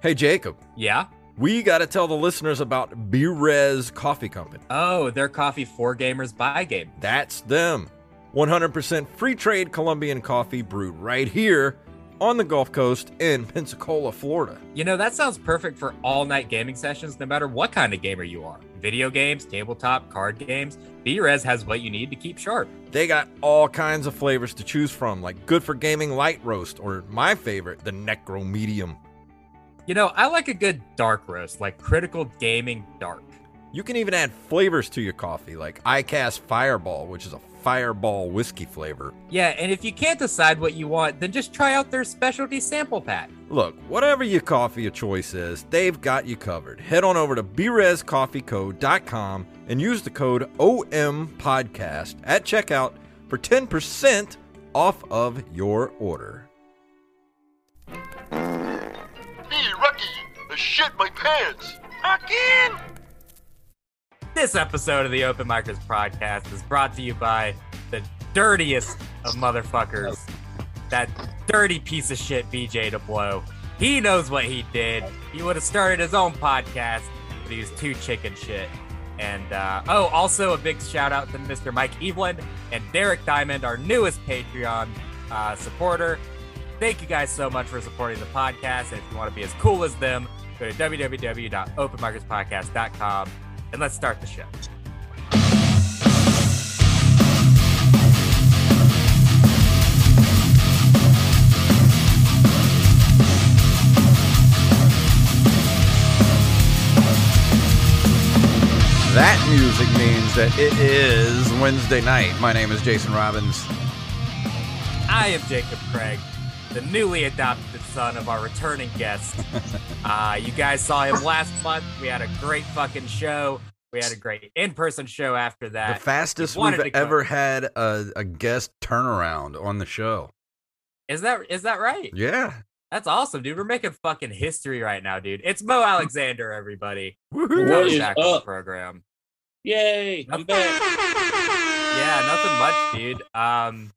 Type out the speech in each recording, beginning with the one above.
Hey, Jacob, Yeah. we got to tell the listeners about B-Res Coffee Company. Oh, they're coffee for gamers by game. That's them. 100% free trade Colombian coffee brewed right here on the Gulf Coast in Pensacola, Florida. You know, that sounds perfect for all night gaming sessions, no matter what kind of gamer you are. Video games, tabletop, card games. B-Res has what you need to keep sharp. They got all kinds of flavors to choose from, like good for gaming light roast, or my favorite, the Necro Medium. You know, I like a good dark roast, like Critical Gaming Dark. You can even add flavors to your coffee, like iCast Fireball, which is a fireball whiskey flavor. Yeah, and if you can't decide what you want, then just try out their specialty sample pack. Look, whatever your coffee of choice is, they've got you covered. Head on over to brezcoffeeco.com and use the code OMPodcast at checkout for 10% off of your order. Hey, Rocky, I shit my pants. Again? This episode of the Open Micers podcast is brought to you by the dirtiest of motherfuckers. That dirty piece of shit BJ to blow. He knows what he did. He would have started his own podcast, but he was too chicken shit. And uh, oh, also a big shout out to Mr. Mike Evelyn and Derek Diamond, our newest Patreon uh, supporter. Thank you guys so much for supporting the podcast. And if you want to be as cool as them, go to www.openmicerspodcast.com and let's start the show. That music means that it is Wednesday night. My name is Jason Robbins. I am Jacob Craig, the newly adopted son of our returning guest. uh, you guys saw him last month. We had a great fucking show. We had a great in-person show after that. The fastest we we've ever come. had a, a guest turnaround on the show. Is that is that right? Yeah. That's awesome, dude. We're making fucking history right now, dude. It's Mo Alexander, everybody. Woohoo. What Coming is back on the up? program. Yay! I'm back. Yeah, nothing much, dude. Um,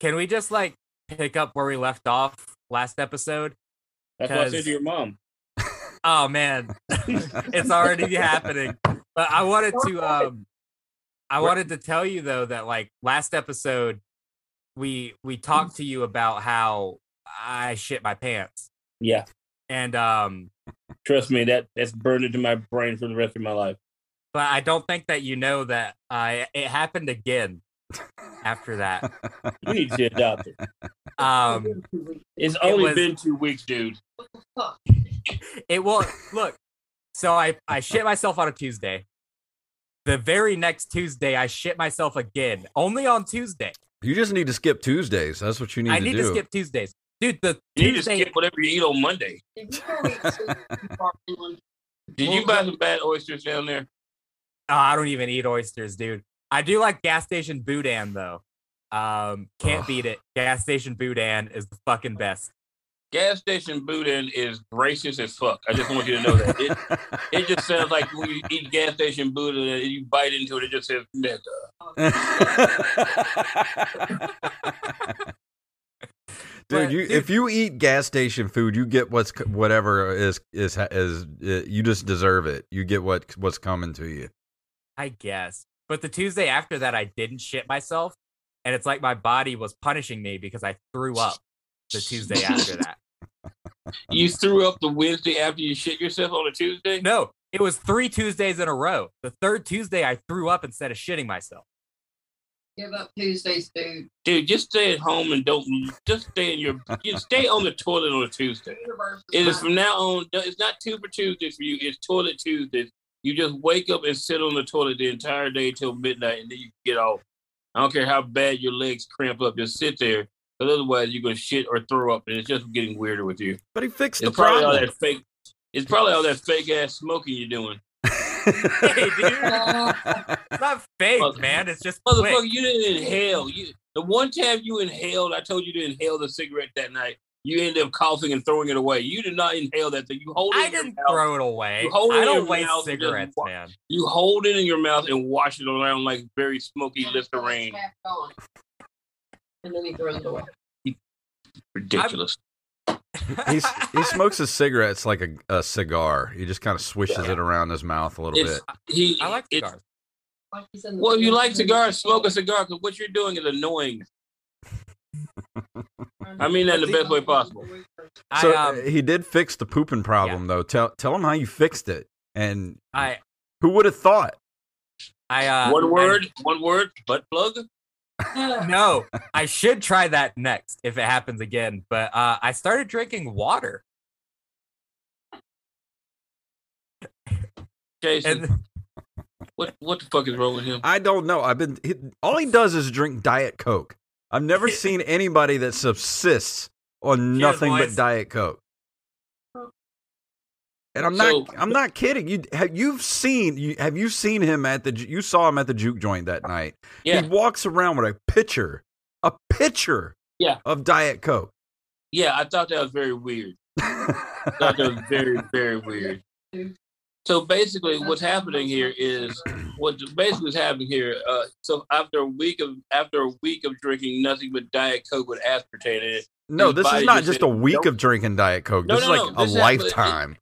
can we just like pick up where we left off last episode? That's what I said to your mom. Oh man, it's already happening. But I wanted to um I wanted to tell you though that like last episode we we talked to you about how I shit my pants. Yeah, And um trust me, that that's burned into my brain for the rest of my life. but I don't think that you know that I it happened again after that. You need to adopt adopted. Um It's only was- been two weeks, dude. it will look so I I shit myself on a Tuesday. The very next Tuesday I shit myself again. Only on Tuesday. You just need to skip Tuesdays. That's what you need I to need do. to skip Tuesdays. Dude, the You need to skip whatever you eat on Monday. Did you buy some bad oysters down there? Oh, I don't even eat oysters, dude. I do like gas station boudin though. Um, can't Ugh. beat it. Gas station boudin is the fucking best. Gas station boudin is racist as fuck. I just want you to know that. It, it just sounds like when you eat gas station boudin and you bite into it, it just says nigga. Dude, you if you eat gas station food, you get what's whatever is is is uh, you just deserve it. You get what what's coming to you. I guess. But the Tuesday after that, I didn't shit myself, and it's like my body was punishing me because I threw up the Tuesday after that. You threw up the Wednesday after you shit yourself on a Tuesday? No, it was three Tuesdays in a row. The third Tuesday, I threw up instead of shitting myself. Give up Tuesday's food. Dude, just stay at home and don't just stay in your you stay on the toilet on a Tuesday. It is from now on. It's not two for Tuesdays for you. It's toilet Tuesdays. You just wake up and sit on the toilet the entire day till midnight, and then you get off. I don't care how bad your legs cramp up. Just sit there, because otherwise you're gonna shit or throw up, and it's just getting weirder with you. But he fixed It's the probably all problem. that fake. It's probably all that fake ass smoking you're doing. Hey, dude, it's not fake, Mother- man. It's just Motherfucker, quick. you didn't inhale. You the one time you inhaled, I told you to inhale the cigarette that night. You end up coughing and throwing it away. You did not inhale that thing. You hold it I in didn't mouth. throw it away. You hold it I in don't waste mouth just cigarettes, wa- man. You hold it in your mouth and wash it around like very smoky Listerine. And then he throws it away. Ridiculous. He's, he smokes his cigarettes like a, a cigar. He just kind of swishes it around his mouth a little It's bit. Uh, he. I like it's- cigars. Like he's in the Well, if you like cigars, smoke a cigar. Because what you're doing is annoying. I mean that in the best way possible. I So um, uh, he did fix the pooping problem, though. Tell tell him how you fixed it, and I who would have thought? I uh, one I- word, one word, butt plug. no, I should try that next if it happens again. But uh, I started drinking water, Jason, and what what the fuck is wrong with him? I don't know. I've been he, all he does is drink Diet Coke. I've never seen anybody that subsists on Cheers, nothing but. Diet Coke. And I'm So- not. I'm not kidding. You have you've seen you have you seen him at the ju- you saw him at the juke joint that night. Yeah, He walks around with a pitcher, a pitcher, Yeah. of Diet Coke. yeah. I thought that was very weird. I thought that was very very weird. So basically, what's happening here is what basically is happening here. Uh, so after a week of after a week of drinking nothing but Diet Coke with aspartame in it. no, this is not just just a week "Nope." of drinking Diet Coke. No, This no, is no, like a this happened- it- lifetime.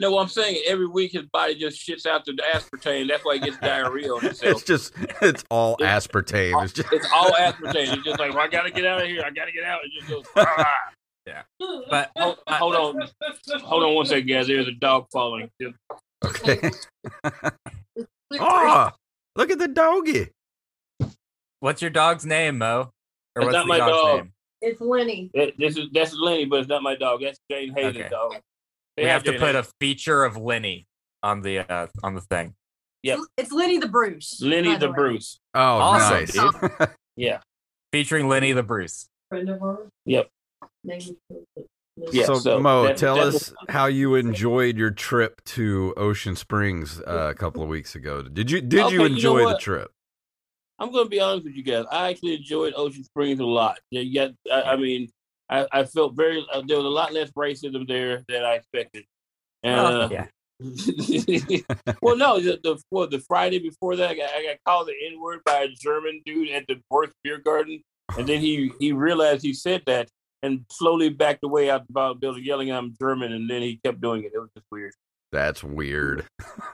No, I'm saying every week his body just shits out the aspartame. That's why he gets diarrhea on It's himself. just it's all It- aspartame. It's just It's all aspartame. It's just like, well, I gotta get out of here. I gotta get out. It just goes. "Ah." but Hold, hold on, hold on one second, guys. There's a dog falling. Okay. oh, look at the doggy. what's your dog's name, Mo? Or That's what's not the my dog's dog. name? It's Lenny. That- This is that's Lenny, but it's not my dog. That's Jane Hayes' Okay. dog. They We have to Jane put a feature of Lenny on the uh, on the thing. Yep. It's Lenny the Bruce. Lenny by the. Bruce. Oh, Awesome, nice. dude. Yeah. Featuring Lenny the Bruce. Friend of ours. Yep. Named Yeah, so, so Mo, that- tell that us how you enjoyed your trip to Ocean Springs uh, a couple of weeks ago. Did you did you Okay, you know enjoy the trip? I'm gonna be honest with you guys. I actually enjoyed Ocean Springs a lot. Yeah, yet I, I mean, I, I felt very. Uh, there was a lot less racism there than I expected. And, Oh, uh, yeah. well, no, the, the well, the Friday before that, I got, I got called the N word by a German dude at the Worth Beer Garden, and then he he realized he said that and slowly backed away out the building, yelling I'm German, and then he kept doing it. It was just weird. That's weird.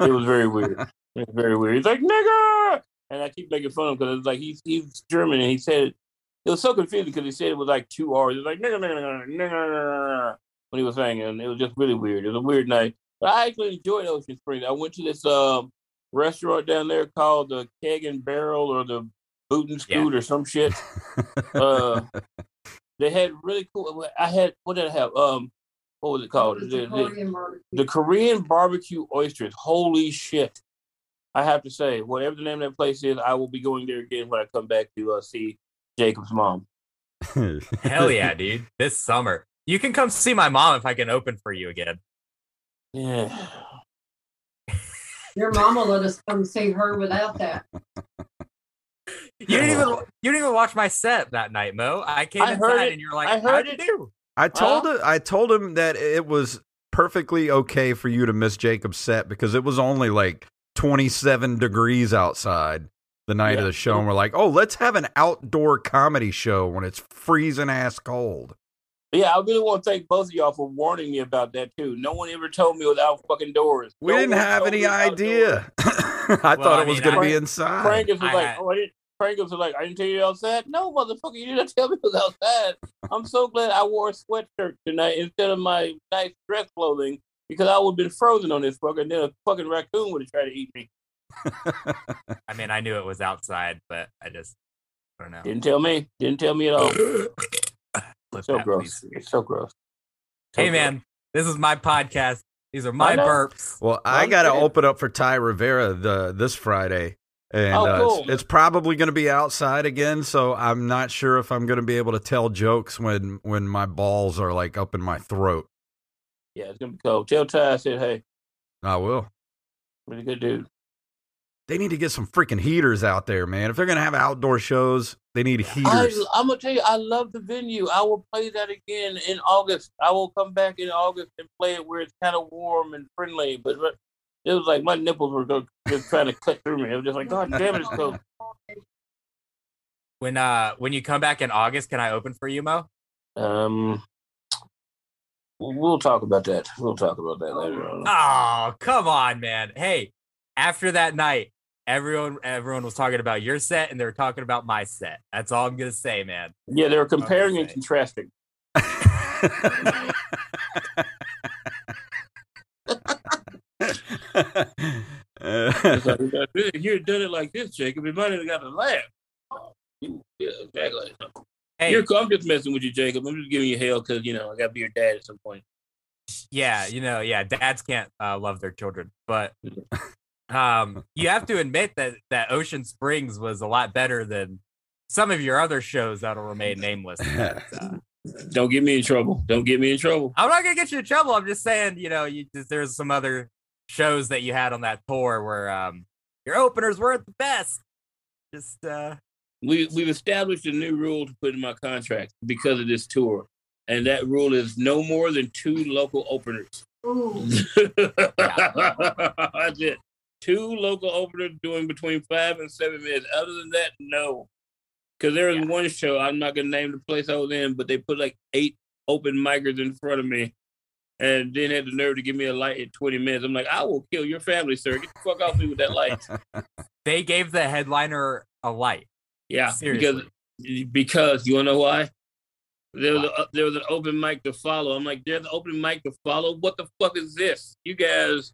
It was very weird. It was very weird. He's like nigger, and I keep making fun of him because it's like he's he's German, and he said it. It was so confusing because he said it was like two R's. It was like nigger, nigger, nigger, nigger, nigger, when he was saying it, and it was just really weird. It was a weird night. But I actually enjoyed Ocean Springs. I went to this um, restaurant down there called the Keg and Barrel or the Boot and Scoot or some shit. Uh, they had really cool. I had what did I have? Um, what was it called? It's The- the- Korean barbecue. the Korean barbecue oysters. Holy shit! I have to say, whatever the name of that place is, I will be going there again when I come back to uh, see Jacob's mom. Hell yeah, dude. This summer. You can come see my mom if I can open for you again. Yeah. Your mama let us come see her without that. You didn't even you didn't even watch my set that night, Mo. I came I inside heard it. and you were like, I heard "How'd it. you do?" I told it, I told him that it was perfectly okay for you to miss Jacob's set because it was only like 27 degrees outside the night of the show, and we're like, oh, let's have an outdoor comedy show when it's freezing ass cold. Yeah, I really want to thank both of y'all for warning me about that too. No one ever told me without fucking doors. We No didn't have any idea. I thought I it was going to be inside. Frankus was I like, had- "Oh, I didn't." Frankus was like, "I didn't tell you outside." No, motherfucker, you didn't tell me it was outside. I'm so glad I wore a sweatshirt tonight instead of my nice dress clothing because I would have been frozen on this fucker, and then a fucking raccoon would have tried to eat me. I mean, I knew it was outside, but I just I don't know. Didn't tell me. Didn't tell me at all. Flip so that, gross. please. It's so gross. So Hey gross. man, this is my podcast. These are my burps. Well, I got to open up for Ty Rivera the this Friday, and Oh, uh, it's, it's probably going to be outside again. So I'm not sure if I'm going to be able to tell jokes when when my balls are like up in my throat. Yeah, it's gonna be cold. Tell Ty I said, "Hey, I will. really good dude." They need to get some freaking heaters out there, man. If they're going to have outdoor shows, they need I, heaters. I'm gonna tell you, I love the venue. I will play that again in August. I will come back in August and play it where it's kind of warm and friendly. But, but it was like my nipples were go, just trying to cut through me. It was just like, God damn it, it's cold. When uh when you come back in August, can I open for you, Mo? Um, We'll, we'll talk about that. We'll talk about that later on. Oh, come on, man. Hey, after that night, everyone everyone was talking about your set and they were talking about my set. That's all I'm gonna say, man. Yeah, they were comparing and contrasting. It's like, if you had done it like this, Jacob, it might have got a laugh. Yeah, exactly. Hey, You're. I'm just messing with you, Jacob. I'm just giving you hell because you know I got to be your dad at some point. yeah, you know, yeah, dads can't uh, love their children, but um, you have to admit that that Ocean Springs was a lot better than some of your other shows that'll remain nameless. But, uh, Don't get me in trouble. Don't get me in trouble. I'm not gonna get you in trouble. I'm just saying, you know, you there's some other shows that you had on that tour where um your openers weren't the best. Just uh We we've established a new rule to put in my contract because of this tour, and that rule is no more than two local openers. That's it. Two local openers doing between five and seven minutes. Other than that, no. Because there was Yeah. one show, I'm not going to name the place I was in, but they put like eight open micers in front of me and then had the nerve to give me a light at 20 minutes. I'm like, I will kill your family, sir. Get the fuck off me with that light. they gave the headliner a light. Yeah, Seriously. because because you want to know why? There was a, there was an open mic to follow. I'm like, there's an open mic to follow. What the fuck is this? You guys,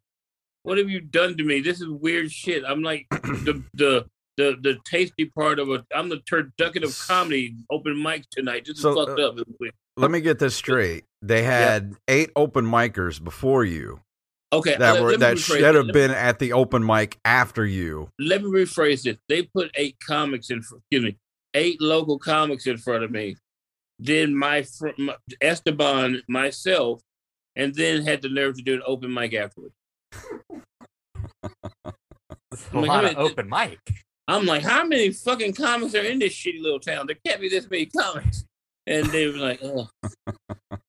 what have you done to me? This is weird shit. I'm like the the the the tasty part of a. I'm the turducken of comedy. Open mic tonight. This is So, fucked uh, up. Let me get this straight. They had eight open micers before you Okay, that let- were let that should it. have Let- been at the open mic after you. let me rephrase this. They put eight comics in. fr- Excuse me, eight local comics in front of me. Then my, fr- my Esteban, myself, and then had the nerve to do an open mic afterwards. A mean, lot how of many- open mic. I'm like, how many fucking comics are in this shitty little town? There can't be this many comics. And they were like, oh.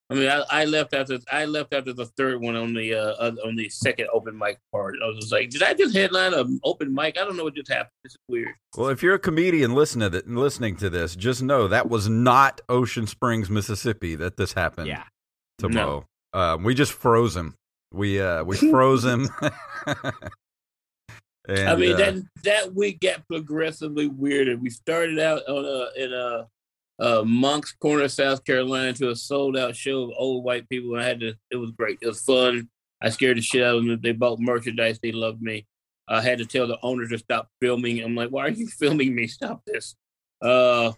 I mean, I, I left after I left after the third one on the uh, on the second open mic part. I was just like, did I just headline an open mic? I don't know what just happened. This is weird. Well, if you're a comedian listening to listening to this, just know that was not Ocean Springs, Mississippi, that this happened Yeah. to No. Mo. Um, we just froze him. We uh, we froze him. and, I mean uh, that that week got progressively weirder. We started out on a in a, uh Moncks Corner, South Carolina, to a sold out show of old white people. And I had to. It was great. It was fun. I scared the shit out of them. They bought merchandise. They loved me. I had to tell the owner to stop filming. I'm like, why are you filming me? Stop this. Uh,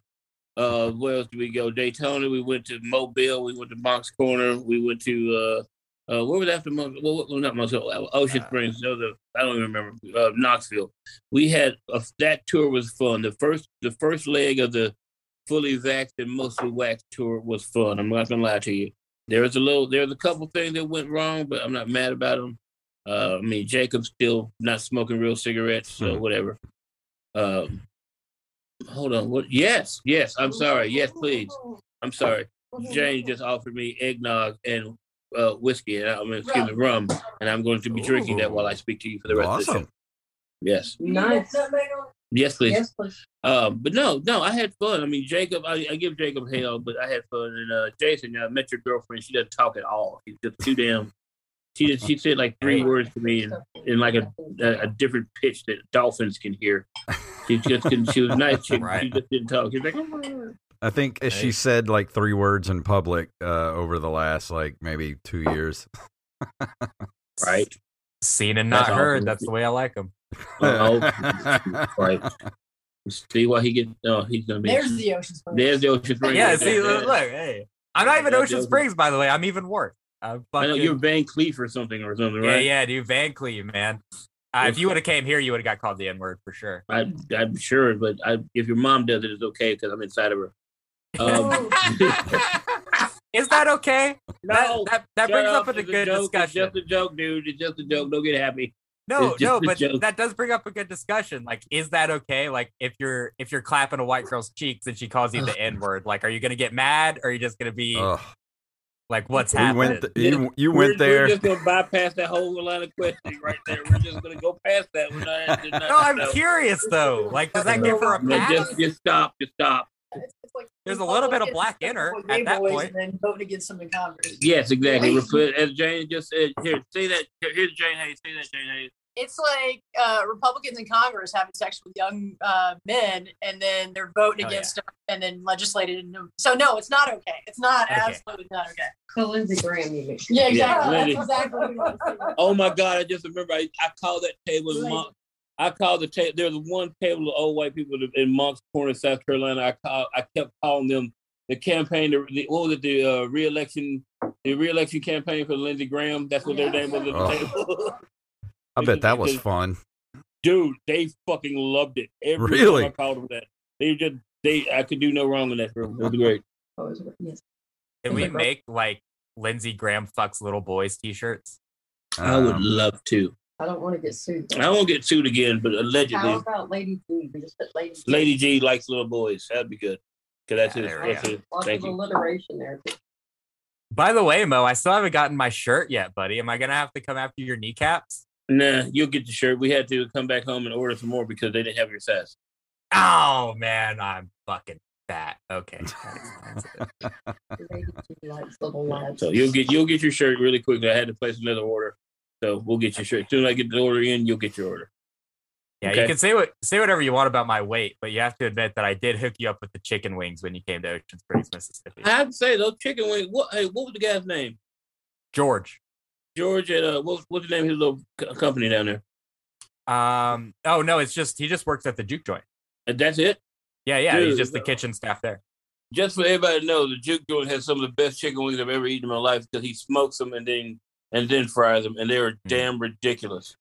uh, where else did we go? Daytona. We went to Mobile. We went to Moncks Corner. We went to uh, uh, where was after Monk? Well, not Monk. Ocean Uh, Springs. No, the, I don't even remember. Uh, Knoxville. We had a, that tour was fun. The first the first leg of the fully vaxxed and mostly waxed tour was fun. I'm not gonna lie to you. There was a little, there was a couple things that went wrong, but I'm not mad about them. Uh, I mean, Jacob's still not smoking real cigarettes, so Hmm. whatever. Um, hold on. What? Yes, yes. I'm sorry. Yes, please. I'm sorry. Jane just offered me eggnog and uh, whiskey, and I'm excuse me, rum, and I'm going to be drinking that while I speak to you for the rest of the awesome. show. Yes, Nice. Yes, please. Yes, please. Um, but no, no, I had fun. I mean, Jacob, I, I give Jacob hell, but I had fun. And uh, Jason, I met your girlfriend. She doesn't talk at all. She's just too damn. She just, she said like three words to me in, in like a, a a different pitch that dolphins can hear. She just couldn't. She was nice. She, Right. she just didn't talk. She's like, "Oh, I think Hey. she said like three words in public uh, over the last like maybe two years. right, Seen and That's not heard. awesome. That's the way I like them. Oh, right. See what he get? Oh, he's gonna be. There's the ocean spring. There's the ocean Springs. Yeah, see, there. look, hey. I'm not even Ocean Springs, by the way. I'm even worse. I'm I know fucking- you're Van Cleef or something or something, Yeah, right? yeah, dude. Vancleave, man. Uh, if you would have came here, you would have got called the N word for sure. I, I'm sure, but I, if your mom does it, it's okay because I'm inside of her. Um, Is that okay? no, that that, that brings up, It's a good joke. discussion. It's just a joke, dude. It's just a joke. Don't get happy. No, no, but joke. that does bring up a good discussion. Like, is that okay? Like, if you're if you're clapping a white girl's cheeks and she calls you the N word, like, are you gonna get mad or are you just gonna be Ugh. like, what's we happening? went. th- you you We're- went there. We're just gonna bypass that whole line of questioning right there. We're just gonna go past that. Not, not- no, I'm no. curious though. Like, does that give her a No, pass? just, just stop. Just stop. It's, it's like There's a little bit of black stuff in her at that point. And then voting against them in Congress. Yes, exactly. As Jane just said, here, say that. Here's Jane Hayes. Say that, Jane Hayes. It's like uh, Republicans in Congress having sex with young uh, men, and then they're voting Oh, against them, and then legislated. into- So no, it's not okay. It's not Okay. absolutely not okay. So Lindsey Graham, you mean? Yeah, exactly. That's exactly what I was saying. Oh my God! I just remember I, I called that table in Right. Monk. I called the table. There's one table of old white people in Moncks Corner, South Carolina. I called. I kept calling them the campaign. The, the what was it? The uh, reelection. The reelection campaign for Lindsey Graham. That's what their name was at the Oh. table. I bet that was fun. Dude, they fucking loved it. Every Really? time I called them that. They just they. I could do no wrong in that room. It was great. Oh, is? Yes. Can we make like Lindsey Graham fucks little boys t-shirts? I would Um, love to. I don't want to get sued. I won't get sued again, but allegedly. How allegedly, about Lady G? We just put Lady G. Lady G likes little boys. That'd be good. Cause that's Yeah, it. there we That's go. it. Lots Thank of you. alliteration there. By the way, Mo, I still haven't gotten my shirt yet, buddy. Am I gonna have to come after your kneecaps? Nah, you'll get the shirt. We had to come back home and order some more because they didn't have your size. Oh man, I'm fucking fat. Okay. that explains it. Lady G likes little lads. So you'll get you'll get your shirt really quickly. I had to place another order, so we'll get you shirt. As soon as I get the order in, you'll get your order. Yeah, Okay. you can say what say whatever you want about my weight, but you have to admit that I did hook you up with the chicken wings when you came to Ocean Springs, Mississippi. I have to say those chicken wings. What? Hey, what was the guy's name? George. George at uh, what, what's the name of his little co- company down there? Um. Oh no, it's just he just works at the juke joint. And that's it. Yeah, yeah. he's just the kitchen staff there. Just for everybody to know, the Juke Joint has some of the best chicken wings I've ever eaten in my life because he smokes them and then and then fry them, and they were damn ridiculous.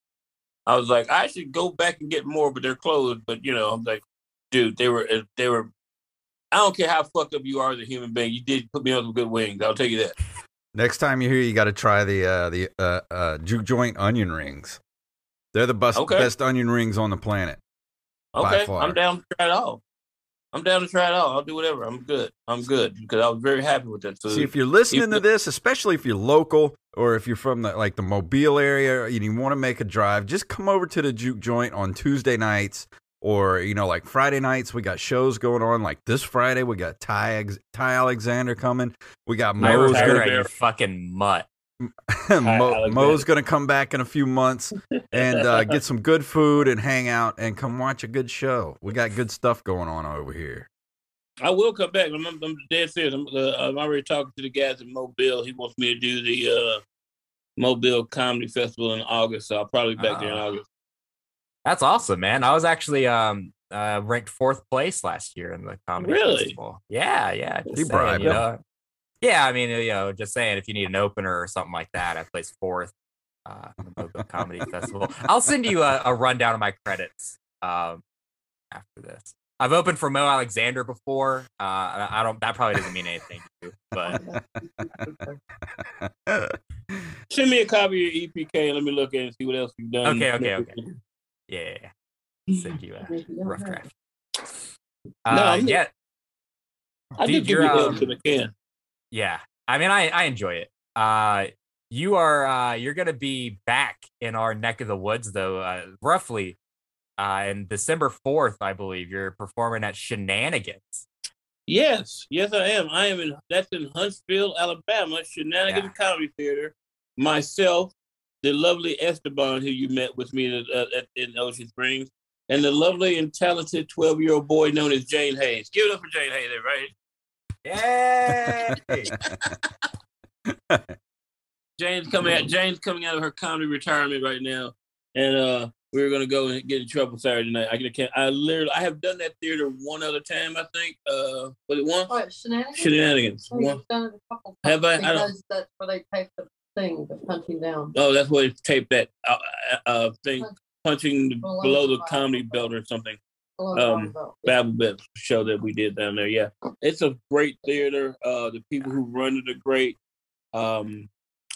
I was like, I should go back and get more, but they're closed. But you know, I'm like, dude, they were they were. I don't care how fucked up you are as a human being. You did put me on some good wings. I'll tell you that. Next time you're here, you got to try the uh, the uh, uh, juke joint onion rings. They're the best Okay. best onion rings on the planet. By Okay, far. I'm down to try it all. I'm down to try it out. I'll do whatever. I'm good. I'm good because I was very happy with that food. See, if you're listening to this, especially if you're local or if you're from the like the Mobile area and you want to make a drive, just come over to the juke joint on Tuesday nights or you know like Friday nights. We got shows going on. Like this Friday, we got Ty Ty Alexander coming. We got I Mo's remember gonna Tyler fucking mutt. Mo, Alexander. Mo's gonna come back in a few months and uh, get some good food and hang out and come watch a good show. We got good stuff going on over here. I will come back. I'm, I'm dead serious. I'm, uh, I'm already talking to the guys at Mobile. He wants me to do the uh, Mobile Comedy Festival in August, so I'll probably be back there in Ah. August. That's awesome, man. I was actually um uh, ranked fourth place last year in the comedy Really? festival. Yeah, yeah. Just He saying, bribed you know. Yeah, I mean, you know, just saying, if you need an opener or something like that, I placed fourth uh, in the Comedy Festival. I'll send you a, a rundown of my credits um, after this. I've opened for Mo Alexander before. Uh, I I don't. That probably doesn't mean anything to you, but Send me a copy of your EPK and let me look at it and see what else you've done. Okay, okay, okay. yeah, send you a Maybe you don't rough draft. No, Uh, I'm- yeah, I Dude, did give you um, I can. Yeah. I mean, I, I enjoy it. Uh, you are, uh, you're going to be back in our neck of the woods though, uh, roughly, uh, in December 4th, I believe you're performing at Shenanigans. Yes, yes, I am. I am in. That's in Huntsville, Alabama, Shenanigans Comedy Theater. Myself, the lovely Esteban, who you met with me at, at- in Ocean Springs, and the lovely and talented twelve-year-old boy known as Jane Hayes. Give it up for Jane Hayes, right? Yay! Jane's coming out. Jane's coming out of her comedy retirement right now, and uh, we were gonna go and get in trouble Saturday night. I can't. I literally. I have done that theater one other time. I think. Uh, was it one? What, shenanigans? Shenanigans. Oh, One. you've done it a couple Have I? I don't- Because that's where they take the thing, the punching down. Oh, that's where they taped that uh, uh, uh, thing, punching Below below the the comedy belt or something. Um, Babel show that we did down there. Yeah, it's a great theater. Uh, the people who run it are great. Um,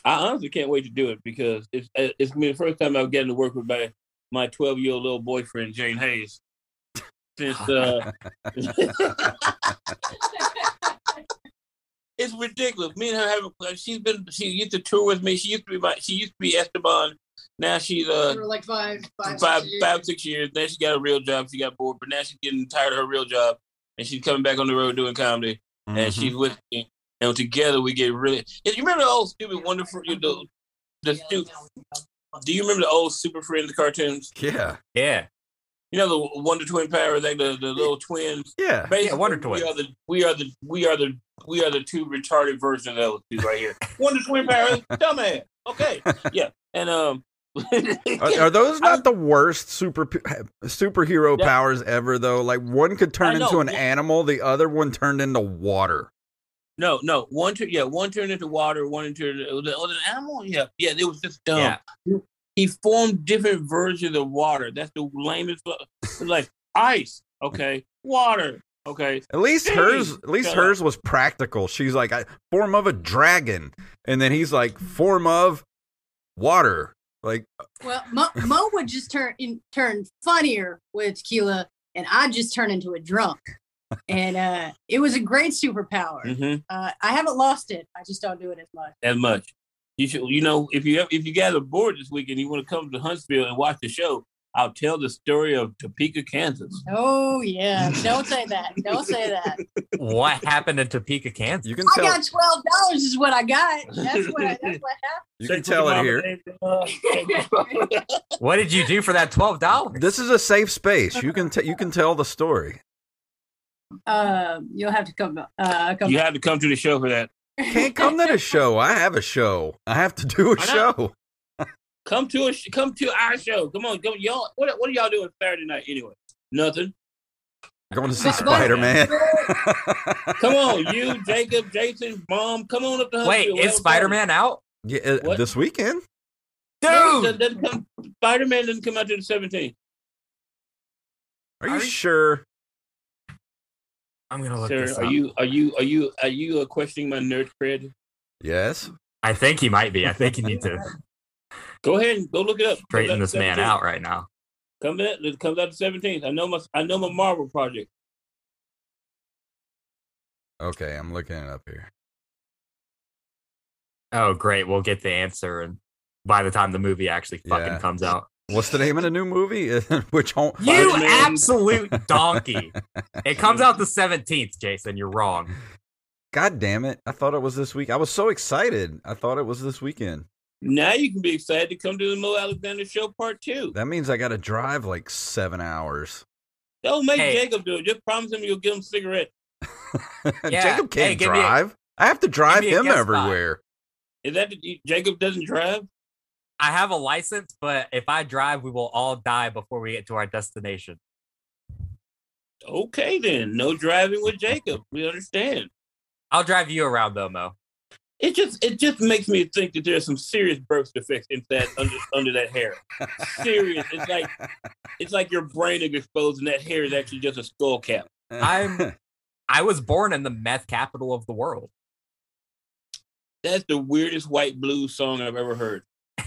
I honestly can't wait to do it because it's it's gonna be the first time I've gotten to work with my my twelve year old little boyfriend Jane Hayes. Since uh, it's ridiculous. Me and her have a, she's been she used to tour with me. She used to be my she used to be Esteban. Now she's uh For like five, five, five, six years. five, six years. Then she got a real job. She got bored, but now she's getting tired of her real job. and she's coming back on the road doing comedy, and Mhm. she's with me, and together we get really. You remember the old stupid wonderful you know, the stu- Do you remember the old Super Friends cartoons? yeah, Yeah. You know the Wonder Twin powers, like the, the little twins. yeah. Basically, Wonder We Twins. are the we are the we are the we are the two retarded versions of those two right here. Wonder Twin powers, dumbass. Okay, yeah, and um. Are, are those not the worst super superhero Yeah. powers ever? Though, like one could turn into an animal, the other one turned into water. No, no. One turn, yeah, one turned into water, one into uh, the, the, oh, animal. Yeah, yeah. It was just dumb. Yeah. He formed different versions of water. That's the lamest. Like ice. Okay, water. Okay, At least hers, at least shut hers was practical. She's like I, form of a dragon, and then he's like form of water. Like Well, Mo, Mo would just turn in, turn funnier with tequila, and I'd just turn into a drunk. And uh, it was a great superpower. hmm Uh, I haven't lost it. I just don't do it as much. as much. You should, you know, if you if you gather bored this weekend, you want to come to Huntsville and watch the show. I'll tell the story of Topeka, Kansas. Oh yeah, don't say that. Don't say that. What happened in Topeka, Kansas? you can Tell. I tell, got twelve dollars. Is what I got. That's what. I, that's what you can Sex tell it here. uh, What did you do for that twelve dollars? This is a safe space. You can t- you can tell the story. happened. Um, you'll have to come. Uh, come. you have to come to the show for that. Can't come to the show. I have a show. I have to do a show. Come to a sh- come to our show. Come on, come y'all. What what are y'all doing Saturday night anyway? Nothing. Going to see But- but- Spider Man. Come on, you, Jacob, Jason, Mom. Come on up to Wait, is Spider Man out? yeah, uh, this weekend. Dude! Spider Man doesn't come out to the 17th. Are you Are you- sure? I'm gonna look Sir, this are up. you are you are you are you uh, questioning my nerd cred? Yes. I think he might be. I think you need to Go ahead and go look it up. straighten this man out right now. Come in, it comes out the 17th. I know my I know my Marvel project. Okay, I'm looking it up here. Oh, great. We'll get the answer and by the time the movie actually fucking Yeah. comes out. What's the name of the new movie? Which home? You Spider-Man. absolute donkey. It comes out the 17th, Jason. You're wrong. God damn it! I thought it was this week. I was so excited. I thought it was this weekend. Now you can be excited to come to the Mo Alexander show part two. That means I got to drive like seven hours. Don't make Hey. Jacob do it. Just promise him you'll give him a cigarette. Yeah, Jacob can't give me a- drive. I have to drive him guest everywhere. Is that the, Jacob doesn't drive? I have a license, but if I drive, we will all die before we get to our destination. Okay then, no driving with Jacob. We understand. I'll drive you around though, Mo. It just it just makes me think that there's some serious birth defects in that under under that hair. Serious. It's like it's like your brain is exposed and that hair is actually just a skull cap. I'm- I was born in the meth capital of the world. That's the weirdest white blues song I've ever heard.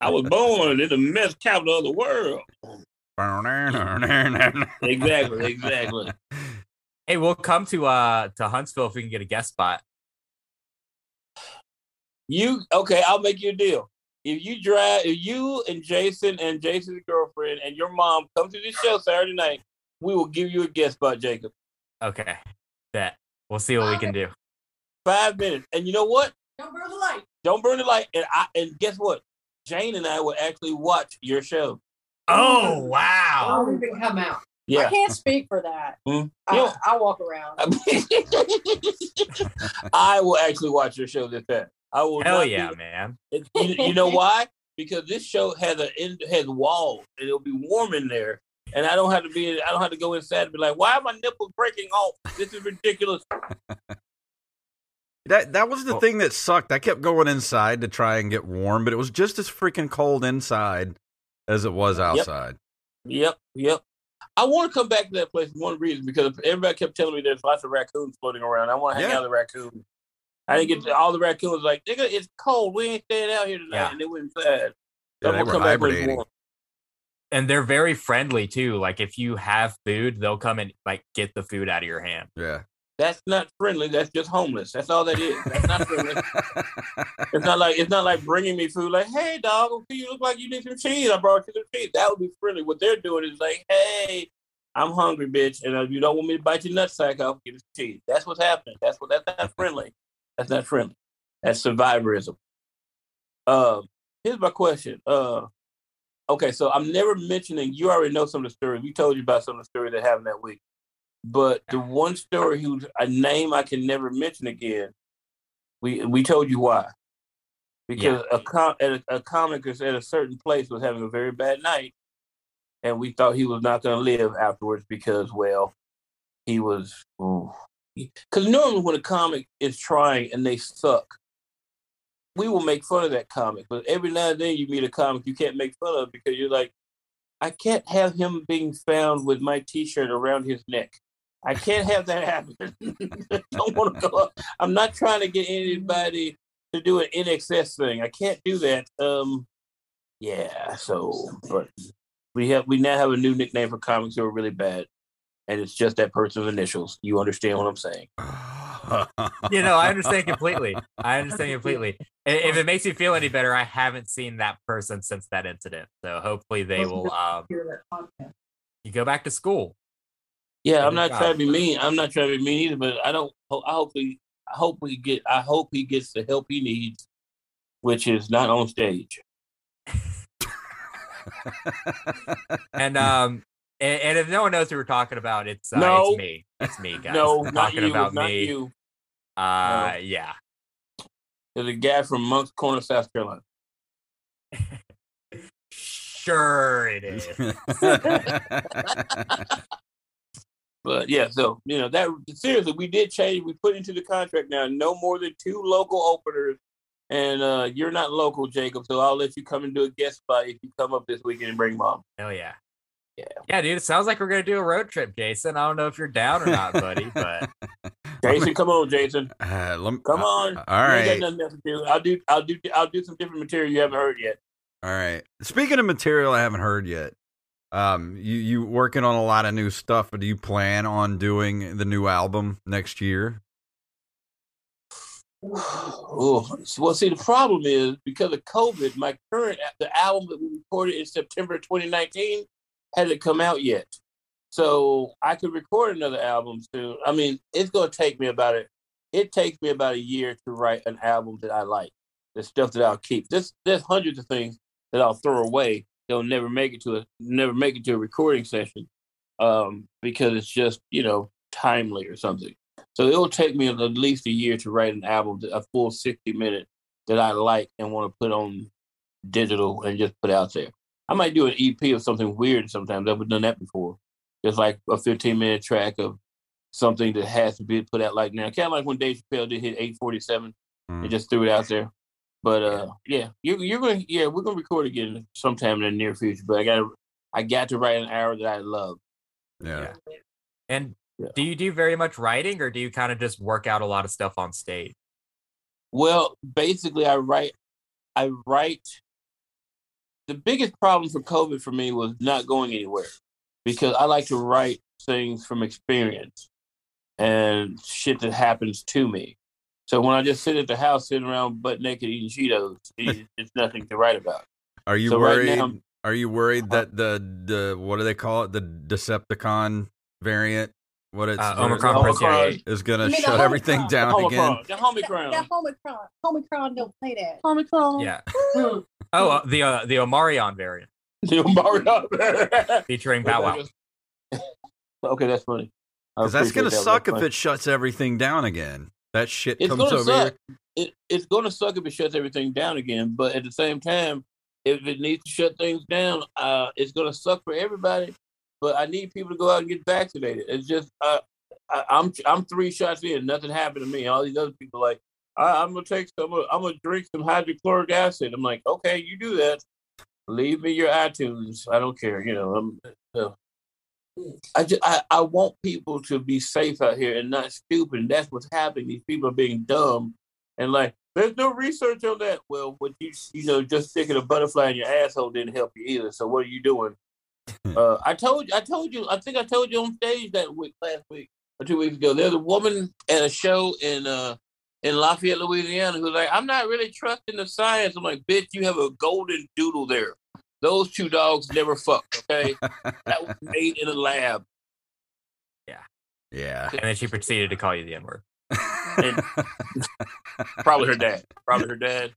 I was born in the meth capital of the world. Exactly, exactly. Hey, we'll come to uh to Huntsville if we can get a guest spot. You okay? I'll make you a deal. If you drive, if you and Jason and Jason's girlfriend and your mom come to this show Saturday night, we will give you a guest spot, Jacob. Okay. That we'll see what we can do. Five minutes, and you know what? Don't burn the light. Don't burn the light. And I and guess what? Jane and I will actually watch your show. Oh wow! I'll wow. even come out. Yeah. I can't speak for that. Hmm. I, Yeah. I walk around. I will actually watch your show this time. I will. Hell not be- yeah, man. It- you, you know why? Because this show has a in- has walls and it'll be warm in there, and I don't have to be. I don't have to go inside and be like, "Why are my nipples breaking off? This is ridiculous." That that was the Oh. thing that sucked. I kept going inside to try and get warm, but it was just as freaking cold inside as it was outside. Yep, yep. I want to come back to that place for one reason because everybody kept telling me there's lots of raccoons floating around. I want to hang Yeah. out with the raccoons. I didn't get all the raccoons like, nigga, it's cold. We ain't staying out here tonight, Yeah. and they went inside. Yeah, they were come back when it's hibernating. warm. And they're very friendly too. Like if you have food, they'll come and like get the food out of your hand. Yeah. That's not friendly. That's just homeless. That's all that is. That's not friendly. It's not like it's not like bringing me food. Like, hey, dog, you look like you need some cheese. I brought you some cheese. That would be friendly. What they're doing is like, hey, I'm hungry, bitch, and if you don't want me to bite your nutsack off, give it to you. That's what's happening. That's what. That's not friendly. That's not friendly. That's survivorism. Uh, here's my question. Uh, okay, so I'm never mentioning. You already know some of the stories. We told you about some of the stories that happened that week. But the one story who's a name I can never mention again, we we told you why. Because a, com- at a, a comic at a certain place was having a very bad night, and we thought he was not going to live afterwards because, well, he was. Because normally when a comic is trying and they suck, we will make fun of that comic. But every now and then you meet a comic you can't make fun of because you're like, I can't have him being found with my T-shirt around his neck. I can't have that happen. I don't want to go. Up. I'm not trying to get anybody to do an INXS thing. I can't do that. Um, yeah. So, but we have we now have a new nickname for comics who are really bad, and it's just that person's initials. You understand what I'm saying? you know, I understand completely. I understand completely. If it makes you feel any better, I haven't seen that person since that incident. So hopefully they will. Um, you go back to school. Yeah, I'm not trying to be mean. I'm not trying to be mean either, but I don't. I hope he. I hope he get. I hope he gets the help he needs, which is not on stage. and um, and, and, if no one knows who we're talking about, it's uh, no, it's me. It's me, guys. no, not talking you. about not me. you. Uh, No. yeah. There's a guy from Moncks Corner, South Carolina. Sure, it is. But yeah, so you know that seriously, we did change. We put into the contract now no more than two local openers, and uh you're not local, Jacob. So I'll let you come and do a guest spot if you come up this weekend and bring mom. Hell yeah. Yeah. Yeah, dude. It sounds like we're gonna do a road trip, Jason. I don't know if you're down or not, buddy, but Jason, come on, Jason, Uh, lem- come uh, on. all You ain't right. got nothing else to do. I'll do. I'll do. I'll do some different material you haven't heard yet. All right. Speaking of material I haven't heard yet, um, you you working on a lot of new stuff, but do you plan on doing the new album next year? Oh, well, see, the problem is because of COVID, my current the album that we recorded in September 2019 hasn't come out yet. So I could record another album soon. I mean, it's to take me about it. It takes me about a year to write an album that I like. The stuff that I'll keep. There's there's hundreds of things that I'll throw away. They'll never make it to a never make it to a recording session, um, because it's just you know timely or something. So it'll take me at least a year to write an album, a full 60 minute that I like and want to put on digital and just put out there. I might do an EP of something weird sometimes. I've done that before. Just like a 15 minute track of something that has to be put out like now. Kind of like when Dave Chappelle did hit 847 Hmm. and just threw it out there. But uh, yeah, you, you're going. to Yeah, we're gonna record again sometime in the near future. But I got to, I got to write an hour that I love. Yeah. and Yeah. do you do very much writing or do you kind of just work out a lot of stuff on stage? Well, basically, I write. I write. The biggest problem for COVID for me was not going anywhere, because I like to write things from experience and shit that happens to me. So when I just sit at the house sitting around butt naked eating Cheetos, it- it's nothing to write about. Are you So right worried? now- are you worried uh-huh. that the the what do they call it? The Decepticon variant? What it's Uh, what Omicron is- Omicron. is going to You mean shut everything Omicron. down again. Omicron, the Omicron. That Omicron. Omicron don't say that. Omicron. Yeah. Oh, uh, the uh, the Omarion variant The Omicron. featuring Bow Wow. Okay, that's funny. Because that's going to that. suck That's if funny. it shuts everything down again. That shit it's comes over suck. here. It, it's gonna suck if it shuts everything down again. But at the same time, if it needs to shut things down, uh, it's gonna suck for everybody. But I need people to go out and get vaccinated. It's just uh, I, I'm I'm three shots in, nothing happened to me. All these other people like I, I'm gonna take some. I'm gonna drink some hydrochloric acid. I'm like, okay, you do that. Leave me your iTunes. I don't care. You know, I'm. Uh, I, just, I I want people to be safe out here and not stupid. And that's what's happening. These people are being dumb and like, there's no research on that. Well, what you you know, just sticking a butterfly in your asshole didn't help you either. So what are you doing? Uh, I told you, I told you, I think I told you on stage that week, last week or two weeks ago. There's a woman at a show in uh in Lafayette, Louisiana, who's like, I'm not really trusting the science. I'm like, bitch, you have a golden doodle there. Those two dogs never fucked, okay? that was made in a lab. Yeah. Yeah. And then she proceeded to call you the N word. Probably her dad. Probably her dad.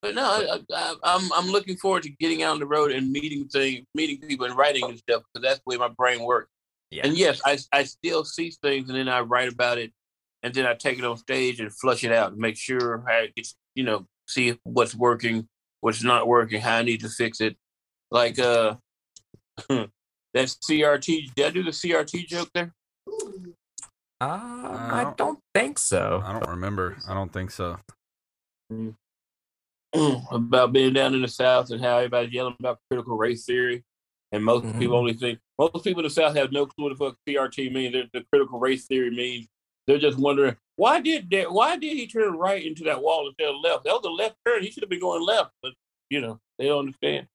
But no, I, I, I'm I'm looking forward to getting out on the road and meeting things, meeting people, and writing and stuff because that's the way my brain works. Yeah. And yes, I I still see things and then I write about it, and then I take it on stage and flush it out and make sure I it's you know see what's working, what's not working, how I need to fix it. Like uh, that CRT. Did I do the CRT joke there? Uh, I I don't- don't think so. I don't remember. I don't think so. about being down in the South and how everybody's yelling about critical race theory. And most Mhm. people only think most people in the South have no clue what the fuck CRT means. The, the critical race theory means. They're just wondering why did that, why did he turn right into that wall instead of left? That was a left turn. He should have been going left, but you know they don't understand.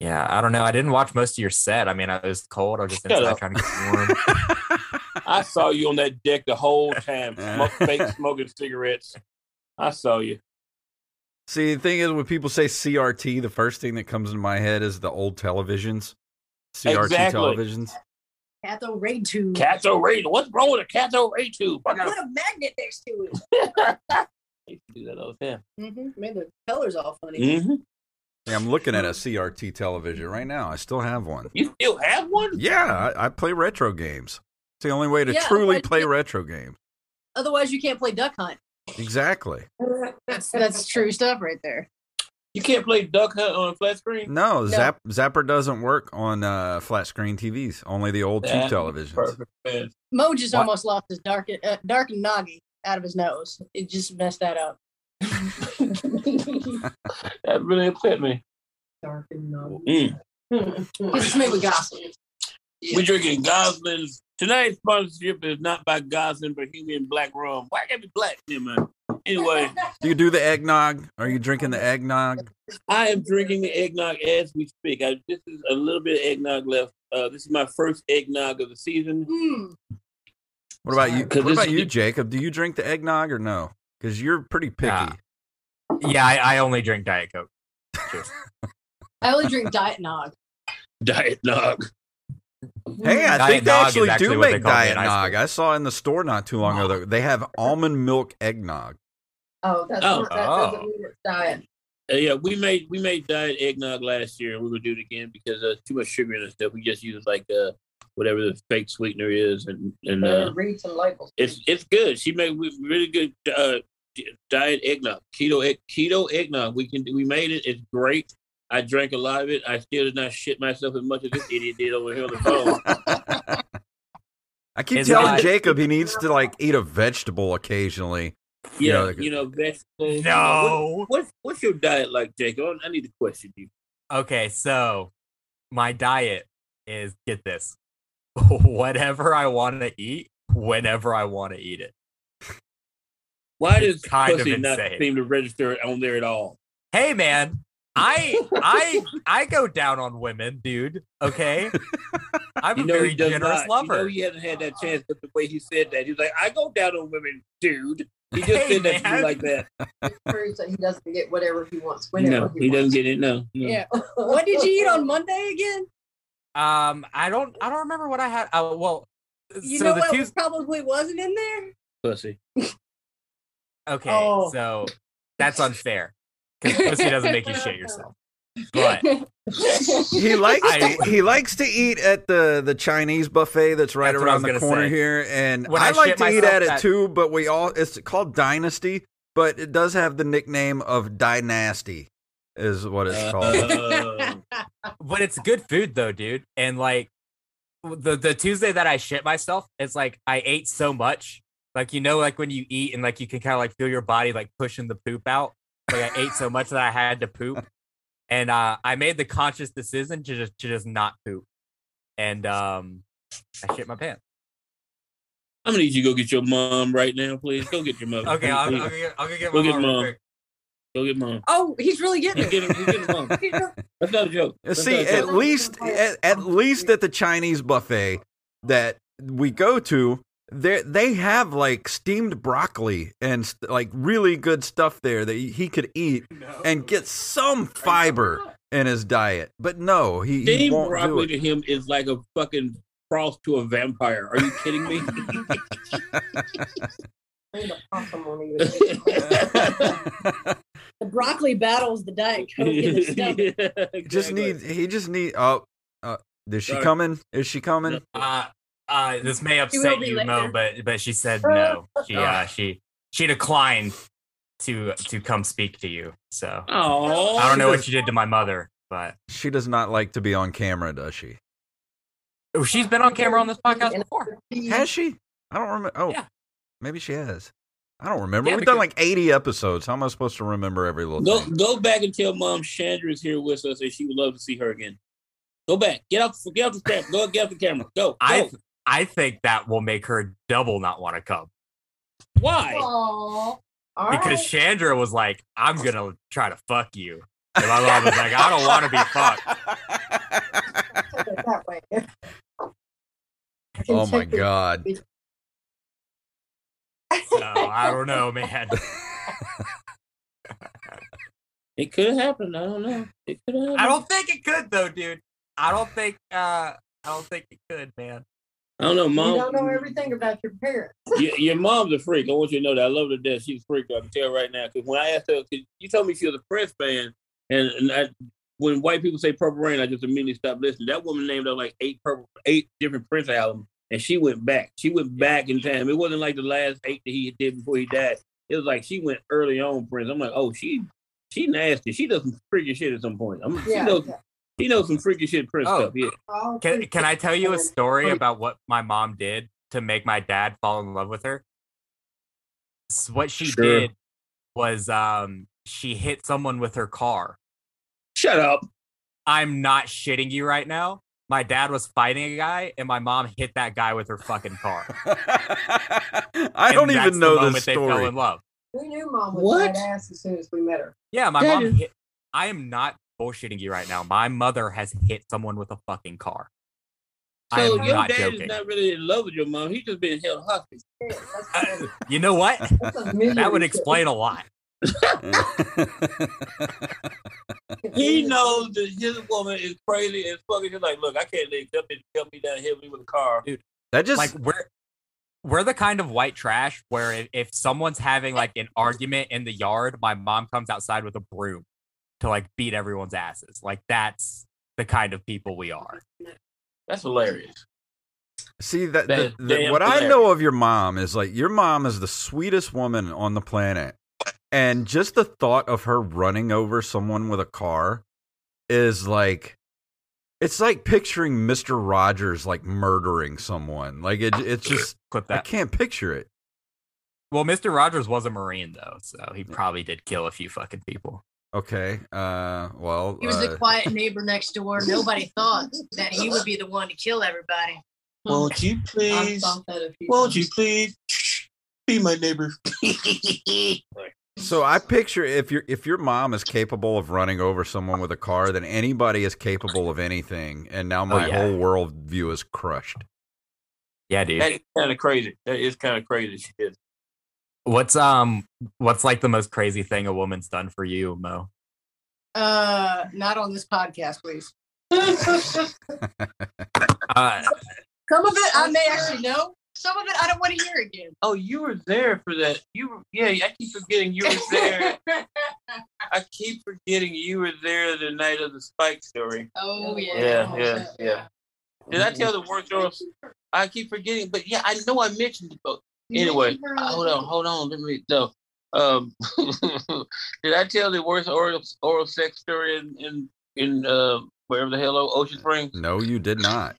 Yeah, I don't know. I didn't watch most of your set. I mean, I was cold. I was just Shut inside trying to get warm. I saw you on that deck the whole time, smoke, fake smoking cigarettes. I saw you. See, the thing is, when people say CRT, the first thing that comes into my head is the old televisions. CRT Exactly. televisions. Cathode ray tube. Cathode ray. Tube. What's wrong with a cathode ray tube? I Put a magnet next to it. I used to do that all the time. Mm-hmm. Made the colors all funny. Mm-hmm. Yeah, I'm looking at a CRT television right now. I still have one. You still have one? Yeah, I, I play retro games. It's the only way to Yeah, truly but- play retro games. Otherwise, you can't play Duck Hunt. Exactly. That's that's true stuff right there. You can't play Duck Hunt on a flat screen? No, Zap, Zapper doesn't work on uh, flat screen TVs. Only the old tube That- televisions. Perfect. man. Mo just What? almost lost his dark uh, dark and noggy out of his nose. It just messed that up. That really upset me. Dark and noggy. Mm. Because it's made with gospel. We're drinking Gosling's. Tonight's sponsorship is not by Goslin, Bohemian Black Rum. Why can't be black, yeah, man? Anyway, Do you do the eggnog? Are you drinking the eggnog? I am drinking the eggnog as we speak. I, this is a little bit of eggnog left. Uh, this is my first eggnog of the season. Mm. What about you? What about you, Jacob? Do you drink the eggnog or no? Because you're pretty picky. Yeah. Yeah, I, I only drink Diet Coke. I only drink Diet Nog. Diet nog. Hey, I Diet think they Nog actually, actually do what make diet in nog. I saw in the store not too long ago. They have almond milk eggnog. Oh, that's Oh. not, that Oh. doesn't mean it's diet. Uh, yeah, we made we made diet eggnog last year, and we're gonna do it again because uh, too much sugar in it and stuff. We just use like uh, whatever the fake sweetener is, and and uh, read some labels. it's it's good. She made really good uh, d- diet eggnog, keto egg, keto eggnog. We can we made it. It's great. I drank a lot of it. I still did not shit myself as much as this idiot did over here on the phone. I keep Is telling it- Jacob he needs to like eat a vegetable occasionally. Yeah, like- you know vegetables. you know, No. what, what's what's your diet like, Jacob? I need to question you. Okay, so my diet is get this. Whatever I want to eat, whenever I want to eat it. Why It's does kind of pussy not seem to register on there at all? Hey man, I I I go down on women, dude. Okay? I'm You a know very he does generous not. You know he hasn't had that chance, but the way he said that, he's like, "I go down on women, dude." He just Hey, said that to man. me like that. proves that he doesn't get whatever he wants whenever No, he doesn't wants. get it. No, no. Yeah. What did you eat on Monday again? Um, I don't I don't remember what I had. Uh, well, You so know the what Tues- probably wasn't in there? pussy. Okay, Oh. so that's unfair because pussy doesn't make you shit yourself. But He likes I- to, he likes to eat at the the Chinese buffet that's right That's around the corner say. here, and When I, I like to eat myself, at it that- too. But we all it's called Dynasty, but it does have the nickname of Dynasty, is what it's called. Uh, but it's good food though, dude. And like the the Tuesday that I shit myself, it's like I ate so much. Like you know, like when you eat and like you can kind of like feel your body like pushing the poop out. Like I ate so much that I had to poop, and uh, I made the conscious decision to just to just not poop, and um, I shit my pants. I'm gonna need you to go get your mom right now, please. Go get your mother. Okay, I'll, Please. I'll, get, I'll go get Go my get mom real mom. quick. Go get mom. oh, he's really getting He's it. getting, he's getting mom. That's not a joke. Uh, That's See, not a at least at, at least at the Chinese buffet that we go to, they they have like steamed broccoli and like really good stuff there that he could eat and get some fiber in his diet. But no, he, he Steamed won't do broccoli it. to him is like a fucking crossed to a vampire. Are you kidding me? The possum won't even eat. The broccoli battles the diet coke in the stomach. Yeah, just need he just need oh uh is she Sorry. coming? Is she coming? Uh, uh, this may upset you, later. Mo, but but she said no. She uh, she she declined to to come speak to you. So Oh, I don't know what you did to my mother, but She does not like to be on camera, does she? oh, she's been on camera on this podcast before. Has she? I don't remember. Oh, Yeah. maybe she has. I don't remember. Yeah, We've done like 80 episodes. How am I supposed to remember every little Go thing? go back and tell Mom Chandra is here with us, and she would love to see her again. Go back. Get off. Get off the camera. Go get off the camera. Go. go. I I think that will make her double not want to come Why? Aw. All because right. Chandra was like, "I'm gonna try to fuck you," and my mom was like, "I don't want to be fucked." That way. oh my god. So I don't know, man. It could have happened. I don't know. It could have happened. I don't think it could though, dude. I don't think uh I don't think it could, man. I don't know, You Mom. don't know everything about your parents. your, your mom's a freak. I want you to know that. I love her to death. She's a freak. I can tell right now. Because when I asked her, you told me she was a Prince fan, and, and I, when white people say Purple Rain, I just immediately stopped listening. That woman named up like eight purple, eight different Prince albums, and she went back. She went back in time. It wasn't like the last eight that he did before he died. It was like she went early on Prince. I'm like, oh, she, she nasty. She does some freaky shit at some point. I'm, she Yeah. Knows, she knows some freaky shit Prince Oh. stuff. Yeah. Can can I tell you a story about what my mom did to make my dad fall in love with her? S- What she Sure. did was um she hit someone with her car. Shut up. I'm not shitting you right now. My dad was fighting a guy and my mom hit that guy with her fucking car. I And don't that's even know the moment this they fell story. in love. We knew mom was What? badass as soon as we met her. Yeah, my That mom is- hit I am not bullshitting you right now. My mother has hit someone with a fucking car. I So am your not dad joking. is not really in love with your mom. He's just being held hostage. Uh, you know what? that's a million That would explain a lot. He knows that his woman is crazy as fucking. He's like, look, I can't let that bitch jump me down here with a car. Dude, that just like we're we're the kind of white trash where if, if someone's having like an argument in the yard, my mom comes outside with a broom to like beat everyone's asses. Like that's the kind of people we are. That's hilarious. See that, That the- the- damn what I know of your mom is like your mom is the sweetest woman on the planet, and just the thought of her running over someone with a car is like, it's like picturing Mister Rogers like murdering someone. Like it, it's just Clip I can't picture it. Well, Mr. Rogers was a Marine though, so he probably did kill a few fucking people. Okay, uh, well, He was uh, the quiet neighbor next door. Nobody thought that he would be the one to kill everybody. Won't you please? thought that a few Won't you please be my neighbor? So I picture if your if your mom is capable of running over someone with a car, then anybody is capable of anything. And now my Oh, yeah. whole world view is crushed. Yeah, dude. that is kind of crazy. That is kind of crazy shit. What's um what's like the most crazy thing a woman's done for you, Mo? Uh, not on this podcast, please. Uh, Some of it I may actually know. Some of it I don't want to hear again. Oh, you were there for that. You were, yeah. I keep forgetting you were there. I keep forgetting you were there the night of the Spike story. oh yeah. Yeah, yeah, yeah. Did I tell the worst story? I keep forgetting, but yeah, I know I mentioned it. But anyway, uh, hold on, hold on. Let me no. Um, did I tell the worst oral oral sex story in in in uh, wherever the hell Ocean Springs? No, you did not.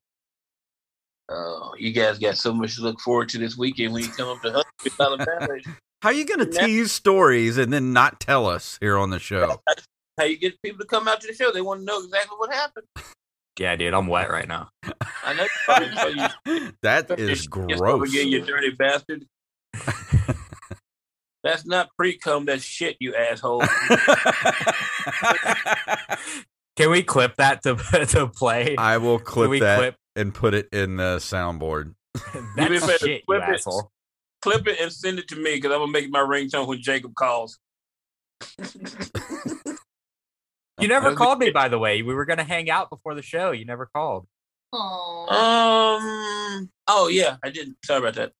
Oh, you guys got so much to look forward to this weekend when you come up to Huntsville. How you going to tease stories and then not tell us here on the show? How you get people to come out to the show? They want to know exactly what happened. Yeah, dude, I'm wet right now. I know. you probably- you- That you- gross. You, you dirty bastard. That's not pre cum. That's shit, you asshole. Can we clip that to to play? I will clip we that clip and put it in the soundboard. me that better shit, you clip it. asshole? Clip it and send it to me because I'm gonna make my ringtone when Jacob calls. You never called me, by the way. We were gonna hang out before the show. You never called. Um. Oh yeah, I didn't. Sorry about that.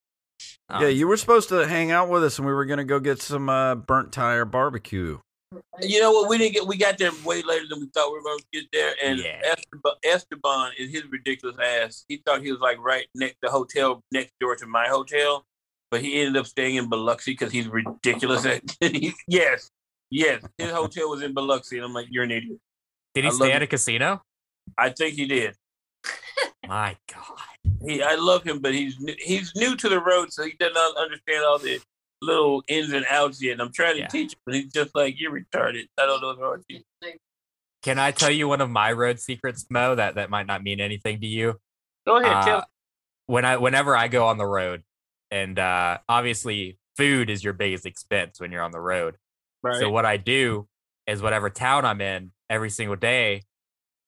Oh, Yeah, you were supposed to hang out with us, and we were gonna go get some uh, burnt tire barbecue. You know what? We didn't get. We got there way later than we thought we were going to get there. And Yeah. Esteban, Esteban is his ridiculous ass. He thought he was like right next the hotel next door to my hotel, but he ended up staying in Biloxi because he's ridiculous. At, yes, yes, his hotel was in Biloxi, and I'm like, you're an idiot. Did he I stay it. at a casino? I think he did. My God. He, I love him, but he's new, he's new to the road, so he does not understand all the little ins and outs yet. And I'm trying to Yeah. teach him, but he's just like, you're retarded. I don't know if I teach. Can I tell you one of my road secrets, Mo? That that might not mean anything to you. Go ahead, Uh, tell. when I whenever I go on the road, and uh, obviously food is your biggest expense when you're on the road. Right. So what I do is whatever town I'm in every single day,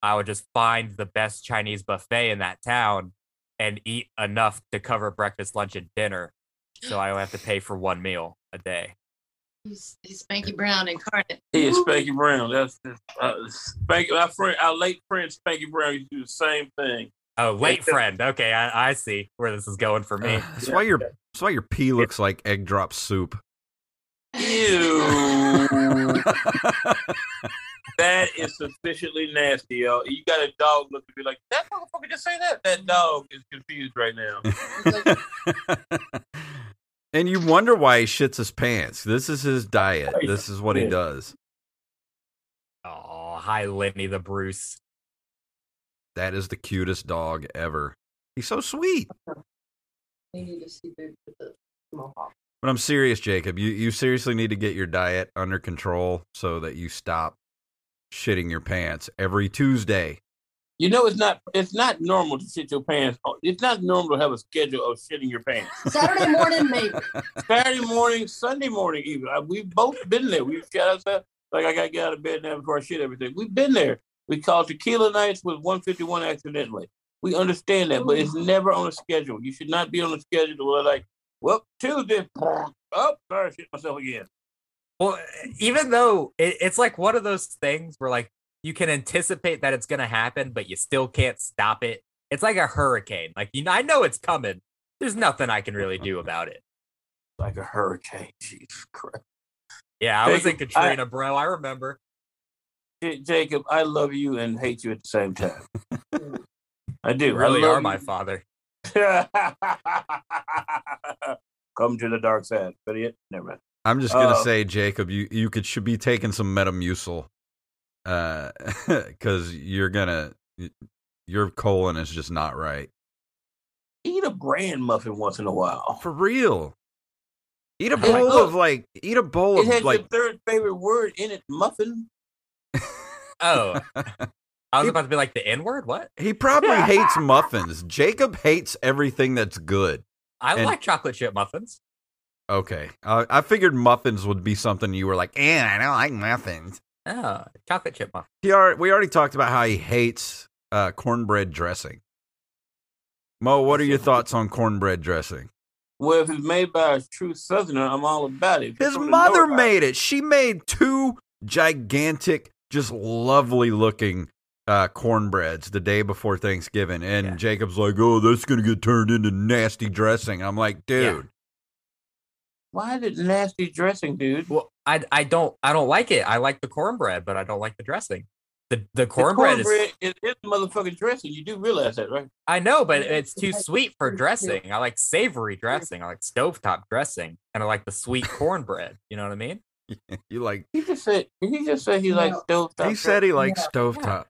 I would just find the best Chinese buffet in that town and eat enough to cover breakfast, lunch, and dinner. So I don't have to pay for one meal a day. He's, he's Spanky Brown incarnate. He is Spanky Brown. That's uh, Spanky. My friend, our late friend Spanky Brown used to do the same thing. Oh, late Yeah. friend. Okay, I, I see where this is going for me. Uh, that's why your that's why your pee looks like egg drop soup. Ew. that is sufficiently nasty, yo. You got a dog look to be like, that motherfucker just say that. That dog is confused right now. and you wonder why he shits his pants. This is his diet. This is what he does. Oh, hi, Lenny the Bruce. That is the cutest dog ever. He's so sweet. You need to see big with the mohawk. But I'm serious, Jacob. You you seriously need to get your diet under control so that you stop shitting your pants every Tuesday. You know, it's not it's not normal to shit your pants. It's not normal to have a schedule of shitting your pants. Saturday morning, maybe. Saturday morning, Sunday morning, even. Uh, We've both been there. We've shot ourselves. Like, I got to get out of bed now before I shit everything. We've been there. We call tequila nights with 151 accidentally. We understand that, but it's never on a schedule. You should not be on a schedule where, like, well, Tuesday, oh, sorry, I shit myself again. Well, even though it, it's like one of those things where like you can anticipate that it's going to happen, but you still can't stop it. It's like a hurricane. Like you know, I know it's coming. There's nothing I can really do about it. Like a hurricane. Jesus Christ. Yeah, I was in Jacob, I- Katrina, bro. I remember. Jacob, I love you and hate you at the same time. I do. You really I love are my father. Come to the dark side. It, never mind. I'm just gonna Uh, say, Jacob, you you could should be taking some Metamucil, uh, because you're gonna your colon is just not right Eat a bran muffin once in a while. for real. Eat a Oh bowl God. of like eat a bowl It of has like. your third favorite word in it, muffin. Oh, I was about to be like the N word. What? he probably hates muffins. Jacob hates everything that's good. I And- like chocolate chip muffins. Okay, uh, I figured muffins would be something you were like, eh, I don't like muffins. Oh, chocolate chip muffins. He already, we already talked about how he hates uh, cornbread dressing. Mo, what are your thoughts on cornbread dressing? Well, if it's made by a true Southerner, I'm all about it. His it's from the mother north, made it. She made two gigantic, just lovely looking uh, cornbreads the day before Thanksgiving. And Yeah. Jacob's like, oh, that's going to get turned into nasty dressing. I'm like, dude. Why did nasty dressing, dude? Well, I I don't I don't like it. I like the cornbread, but I don't like the dressing. The the The cornbread, is cornbread is, is motherfucking dressing. You do realize that, right? I know, but it's too sweet for dressing. I like savory dressing. I like stovetop dressing, and I like the sweet cornbread. You know what I mean? You like, He just said. He just say he No. likes stovetop? he said he likes Yeah. stovetop.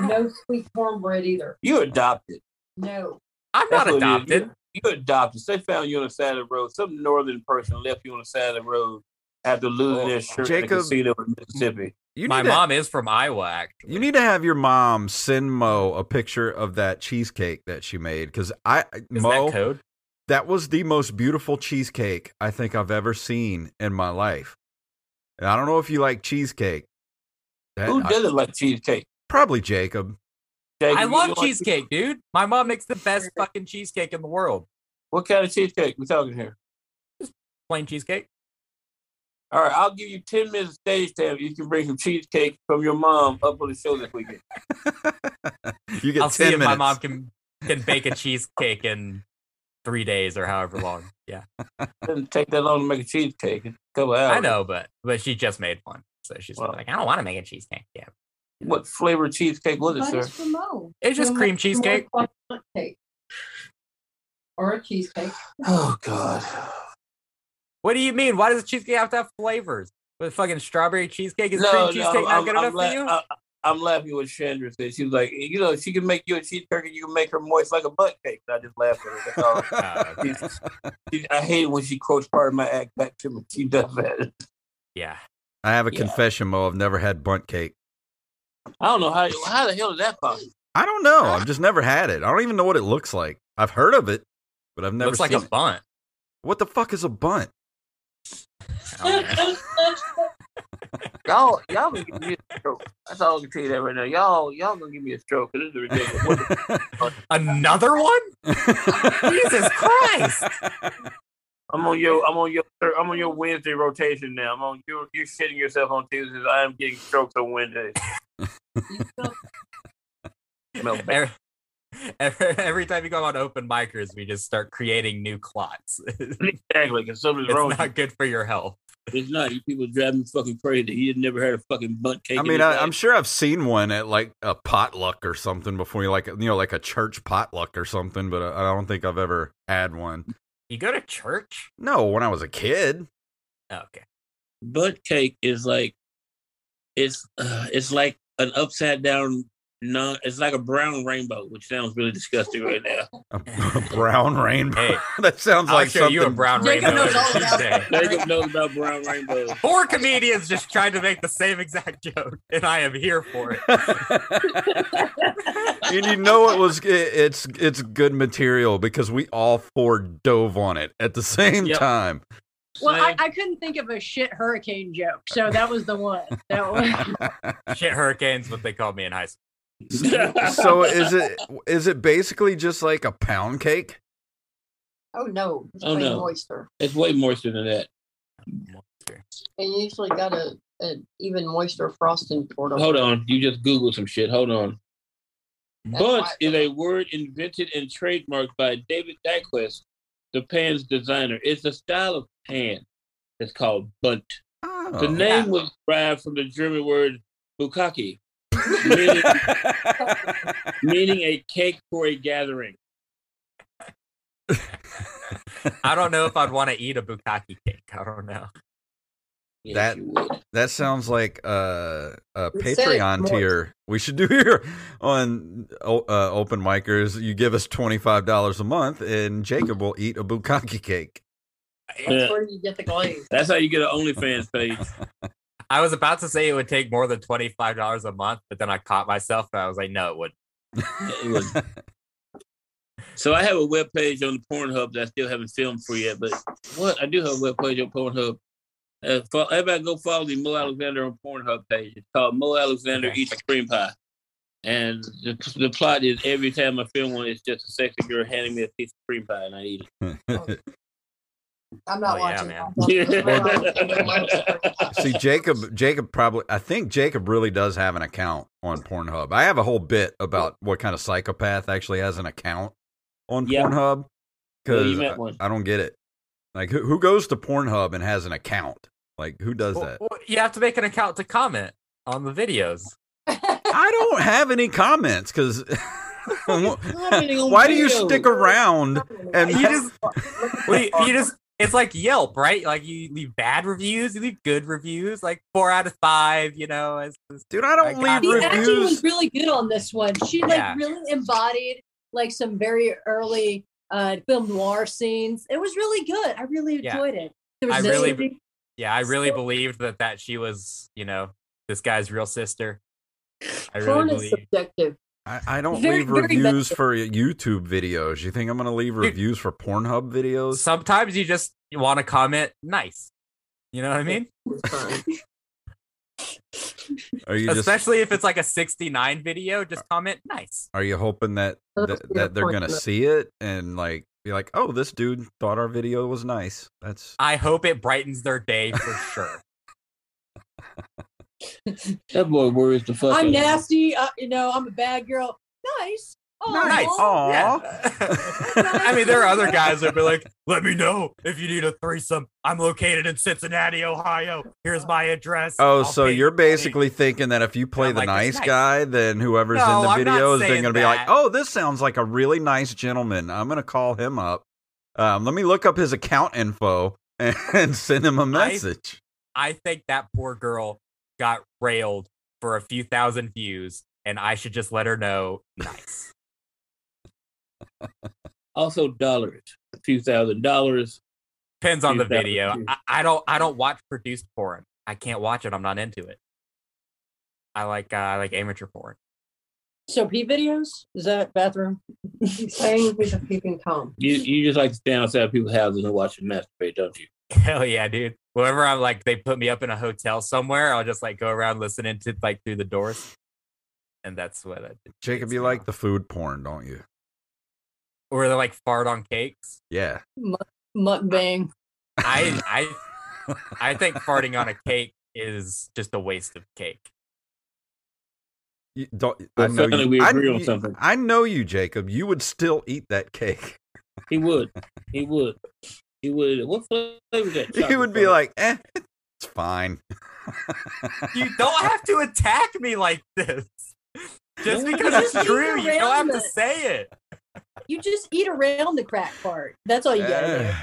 No sweet cornbread either. you adopted. No. I'm That's not what it is. adopted. You, you adopted. They found you on the side of the road. Some northern person left you on the side of the road after losing Oh, their shirt Jacob- in the casino in Mississippi. You My to- mom is from Iowa, actually. You need to have your mom send Mo a picture of that cheesecake that she made because I is Mo that code? that was the most beautiful cheesecake I think I've ever seen in my life. And I don't know if you like cheesecake. That- Who I- doesn't like cheesecake? Probably Jacob. Jacob, I love don't like- cheesecake, dude. My mom makes the best fucking cheesecake in the world. What kind of cheesecake we talking here? Just plain cheesecake. All right, I'll give you ten minutes stage time. You can bring some cheesecake from your mom up on the show this weekend. You get I'll see ten if my mom can can bake a cheesecake in three days or however long. Yeah, Doesn't take that long to make a cheesecake. It's a couple hours. I know, but but she just made one, so she's Well. like, I don't want to make a cheesecake. Yeah, What flavor cheesecake was it, sir? it's for Mo. It's just You'll cream cheesecake. you'll make a cake. Or a cheesecake. Oh God. what do you mean? Why does a cheesecake have to have flavors? With fucking strawberry cheesecake is no, cream no, cheesecake not I'm, good I'm enough la- for you? I, I'm laughing what Chandra said. She was like, you know, she can make you a cheesecake and you can make her moist like a butt cake. And I just laughed at her. That's. Oh, okay. She- I hate it when she quotes part of my act back to me. She does that. yeah, I have a Yeah. confession, Mo. I've never had Bundt cake. I don't know how how the hell is that possible? I don't know. I've just never had it. I don't even know what it looks like. I've heard of it, but I've never looks like seen a it. Bundt. What the fuck is a Bundt? I don't know. Y'all, y'all gonna give me a stroke. That's all I can tell you that right now. Y'all, y'all gonna give me a stroke. This is ridiculous. What the- Another one? Jesus Christ! I'm on your, I'm on your, I'm on your Wednesday rotation now. I'm on you. You're shitting yourself on Tuesdays. I am getting strokes on Wednesdays. You still- Smell bad. Every, every, every time you go on open micers, we just start creating new clots. it's Exactly, because something's wrong. with not good for your health. It's not. You people drive me fucking crazy. He had never had a fucking Bundt cake. I mean, I, I'm sure I've seen one at like a potluck or something before. You like, you know, like a church potluck or something. But I I don't think I've ever had one. You go to church? No, when I was a kid. Oh, okay. butt cake is like, it's, uh, it's like an upside down. No, it's like a brown rainbow, which sounds really disgusting right now. A brown rainbow. Hey, that sounds I'll like show something. you a brown Jacob rainbow knows all about Jacob knows about brown rainbows. Four comedians just tried to make the same exact joke, and I am here for it. and you know it was it, it's it's good material because we all four dove on it at the same Yep. time. Well, I, I couldn't think of a shit hurricane joke, so that was the one. That was, Shit hurricanes, what they called me in high school. so is it is it basically just like a pound cake? Oh no, it's Oh, plain no. moister. it's way moister than that. And you usually got a, a even moister frosting poured over. Hold on, you just Google some shit. Hold on. That's Bundt is a word invented and trademarked by David Dalquist, the pan's designer. It's a style of pan that's called Bundt. Oh. The name was derived from the German word bukkake, meaning, meaning a cake for a gathering. I don't know if I'd want to eat a bukkake cake. I don't know. Yes, That- you that sounds like uh, a It said Patreon tier. We should do here on uh, open micers. You give us twenty five dollars a month, and Jacob will eat a bukkake cake. Yeah. That's where you get the glaze. That's how you get an OnlyFans page. I was about to say it would take more than twenty five dollars a month, but then I caught myself and I was like, no, it wouldn't. It would. So I have a web page on the Pornhub that I still haven't filmed for yet, but what I do have a web page on Pornhub. Uh, fo- everybody go follow the Mo Alexander on Pornhub page. It's called Mo Alexander Okay. Eats a Cream Pie. And the, the plot is every time I film one, it's just a sexy girl handing me a piece of cream pie and I eat it. I'm not Oh, yeah, watching. man. See, Jacob, Jacob probably, I think Jacob really does have an account on Pornhub. I have a whole bit about what kind of psychopath actually has an account on Yeah. Pornhub because met I. I don't get it. Like, who, who goes to Pornhub and has an account? Like, who does Well, that? well, you have to make an account to comment on the videos. I don't have any comments because why do you stick around and You just, well, you, you just, it's like Yelp, right? Like you leave bad reviews, you leave good reviews, like four out of five. You know, as, as dude? I don't I got leave the acting was really good on this one. She like Yeah. really embodied like some very early uh film noir scenes. It was really good. I really Yeah. enjoyed it. There was I this- really- yeah, I really believed that that she was, you know, this guy's real sister. I Porn really is believe. subjective. I, I don't Very, leave very reviews bad. for YouTube videos. You think I'm going to leave reviews for Pornhub videos? Sometimes you just want to comment nice. You know what I mean? It's. Are you just Especially if it's like a 69 video, just comment nice. are you hoping that that, that they're going to see it and like be like, "Oh, this dude thought our video was nice." That's I hope it brightens their day for sure. That boy worries the fuck out I'm of me. nasty. Uh, you know, I'm a bad girl. nice. Oh, Nice. Aw. Yeah. I mean, there are other guys that be like, "Let me know if you need a threesome. I'm located in Cincinnati, Ohio. Here's my address." Oh, I'll so you you're money." basically thinking that if you play the like, nice, nice. guy, then whoever's No, in the I'm not videos, they're going to be like, "Oh, this sounds like a really nice gentleman. I'm going to call him up. Um, let me look up his account info and send him a message." I think that poor girl got railed for a few thousand views, and I should just let her know. Nice. Also, dollars, a few thousand dollars. Depends on the video. I, I don't. I don't watch produced porn. I can't watch it. I'm not into it. I like. Uh, I like amateur porn. So pee videos? Is that bathroom? Playing with a peeping tom. You you just like to stand outside people's houses and watch them masturbate, don't you? Hell yeah, dude. Whenever I'm like, they put me up in a hotel somewhere, I'll just like go around listening to like through the doors, and that's what I did. Jacob, you like the food porn, don't you? Or they like fart on cakes. Yeah. Mukbang. I I I think farting on a cake is just a waste of cake. You don't, I know finally you, we I, agree on something. I know you, Jacob. You would still eat that cake. He would. He would. He would. What flavor is that? he would be flavor? like, "Eh, it's fine." You don't have to attack me like this. Just No, because just it's true, you don't have to it. say it. You just eat around the crack part. That's all you gotta do. Eh.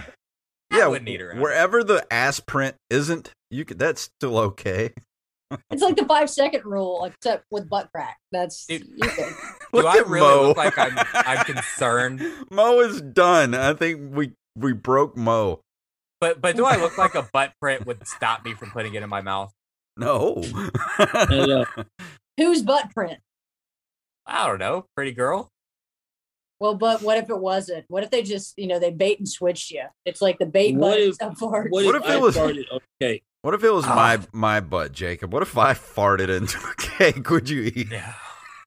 I yeah, wouldn't eat around it. wherever the ass print isn't, you could. That's still okay. It's like the five second rule, except with butt crack. That's Dude. you. Do I really Mo. look like I'm I'm concerned? Mo is done. I think we we broke Mo. But but do I look like a butt print would stop me from putting it in my mouth? No. And, uh, Whose butt print? I don't know, pretty girl. Well, but what if it wasn't? What if they just, you know, they bait and switched you? It's like the bait What button if- stuff for what, What if, if it was- farted on cake? What if it was Ah. my my butt, Jacob? What if I farted into a cake? Would you eat? Yeah.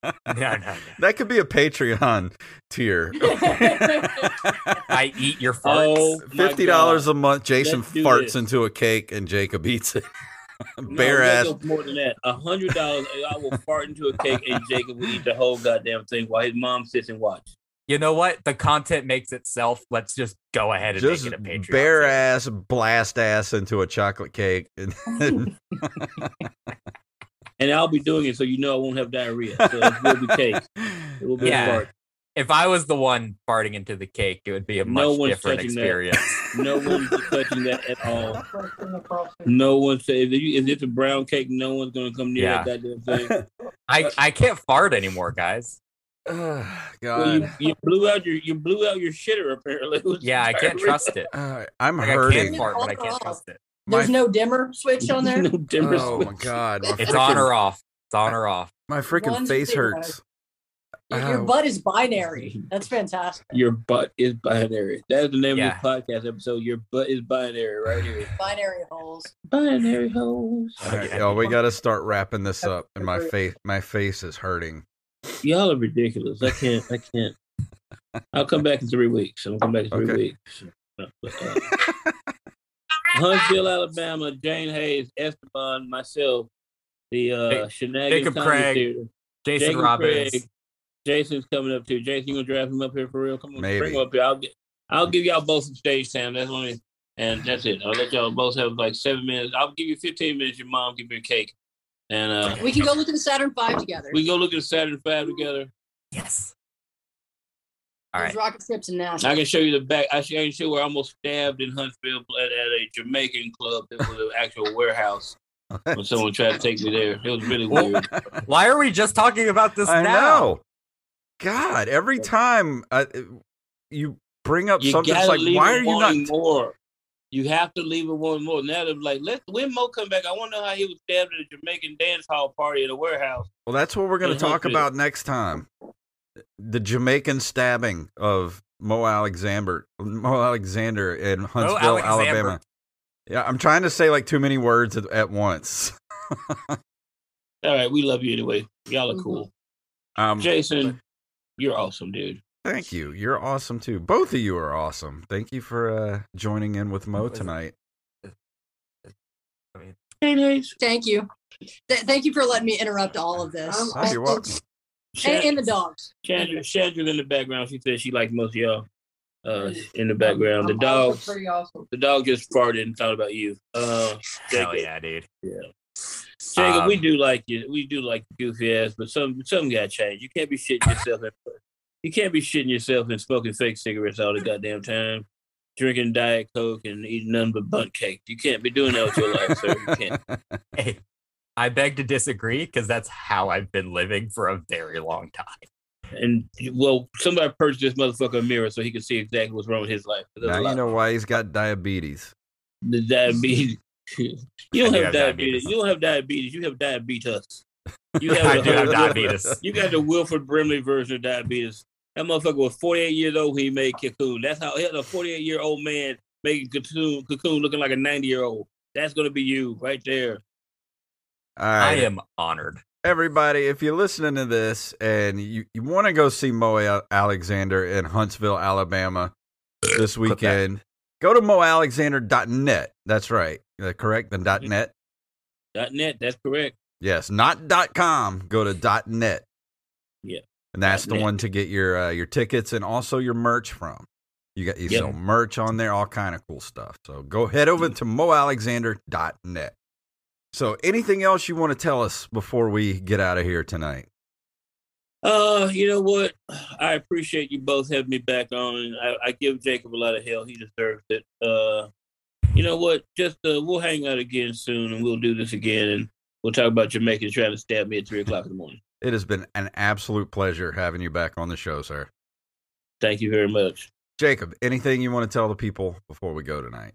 No, no, no. That could be a Patreon tier. I eat your farts. Oh, my Fifty dollars a month. Jason farts this. into a cake and Jacob eats it. No, Bare ass. More than that, a hundred dollars. I will fart into a cake, and Jacob will eat the whole goddamn thing while his mom sits and watch. You know what? The content makes itself. Let's just go ahead and Just make it a Patreon. bare thing. ass, blast ass into a chocolate cake. And, And I'll be doing it so you know I won't have diarrhea. So it will be cake. It will be Yeah. fart. If I was the one farting into the cake, it would be a No much one's different touching that. experience. No one's touching that at all. No one say if, you, if it's a brown cake, no one's gonna come near Yeah. that goddamn thing. I, I can't fart anymore, guys. God. Well, you, you blew out your you blew out your shitter apparently. Yeah, I can't trust it. Uh, I'm Like, I can hurting. fart, but I can't trust it. My, There's no dimmer switch on there. no dimmer oh my god. My It's freaking- on or off. It's on or off. My freaking One's face zero. hurts. Your, your Ow. butt is binary. That's fantastic. Your butt is binary. That is the name Yeah. of this podcast episode. Your butt is binary right here. Binary holes. Binary holes. All right, y'all, we got to start wrapping this up, and my face, my face is hurting. Y'all are ridiculous. I can't. I can't. I'll come back in three weeks. I'll come back in three Okay. weeks. Uh, Huntsville, Alabama. Jane Hayes, Esteban, myself, the uh, Jacob Shenanigans Comedy Craig, Theater. Jason Jacob Robbins. Craig. Jason's coming up too. Jason, you gonna drive him up here for real? Come on, Maybe. bring him up here. I'll get. I'll give y'all both some stage time. That's only, and that's it. I'll let y'all both have like seven minutes. I'll give you fifteen minutes. Your mom give you a cake, and uh, We can go look at the Saturn V together. we go look at the Saturn Five together. Yes. All There's right. rocket ships in Nashville. I can show you the back. I can show you where I almost stabbed in Huntsville at, at a Jamaican club. It was an actual warehouse when someone tried to take me there. It was really weird. Why are we just talking about this I now? know. God, every time uh, you bring up You something, it's like, why are you not? more? You have to leave it one more. Now they're like, let when Mo come back. I want to know how he was stabbed at a Jamaican dance hall party at a warehouse. Well, that's what we're going to talk Huntsville. about next time. The Jamaican stabbing of Mo Alexander, Mo Alexander in Huntsville, Alexander. Alabama. Yeah, I'm trying to say like too many words at, at once. All right, we love you anyway. Y'all are Mhm. cool. Um, Jason, you're awesome, dude. Thank you. You're awesome too. Both of you are awesome. Thank you for uh, joining in with Mo tonight. Hey, Hayes. Thank you. Th- thank you for letting me interrupt all of this. Oh, you're welcome. and, and the dogs. Chandra, Chandra's in the background. She said she likes most of y'all. Uh, in the background, the dog, awesome. the dog just farted and thought about you. Uh, Hell Jacob, yeah, dude. Jacob, we Um, do like you. We do like goofy ass, but some some got to change. You can't be shitting yourself. In, you can't be shitting yourself and smoking fake cigarettes all the goddamn time, drinking diet coke and eating nothing but Bundt cake. You can't be doing that with your life, sir. You can't. Hey, I beg to disagree because that's how I've been living for a very long time. And well, somebody purchased this motherfucker a mirror so he can see exactly what's wrong with his life. Now you know why he's got diabetes. the diabetes. you don't I do have have diabetes. diabetes. You don't have diabetes. You have diabetes. You I do have diabetes. You got the Wilford Brimley version of diabetes. That motherfucker was 48 years old when he made Cocoon. That's how he had a 48 year old man making Cocoon, Cocoon looking like a 90 year old. That's gonna be you right there. All I am honored. Everybody, if you're listening to this and you, you want to go see Mo Alexander in Huntsville, Alabama this weekend, go to moalexander.net. That's right. Correct? The dot mm-hmm. .net? Dot net. That's correct. Yes, not dot .com. Go to dot .net. Yeah. And that's the one to get your uh, your tickets and also your merch from. You got you Yep. sell merch on there, all kind of cool stuff. So go head over to moalexander.net. So anything else you want to tell us before we get out of here tonight? Uh, you know what? I appreciate you both having me back on. I, I give Jacob a lot of hell. He deserves it. Uh, you know what? Just uh, we'll hang out again soon, and we'll do this again, and we'll talk about Jamaicans trying to stab me at three o'clock in the morning. It has been an absolute pleasure having you back on the show, sir. Thank you very much. Jacob, anything you want to tell the people before we go tonight?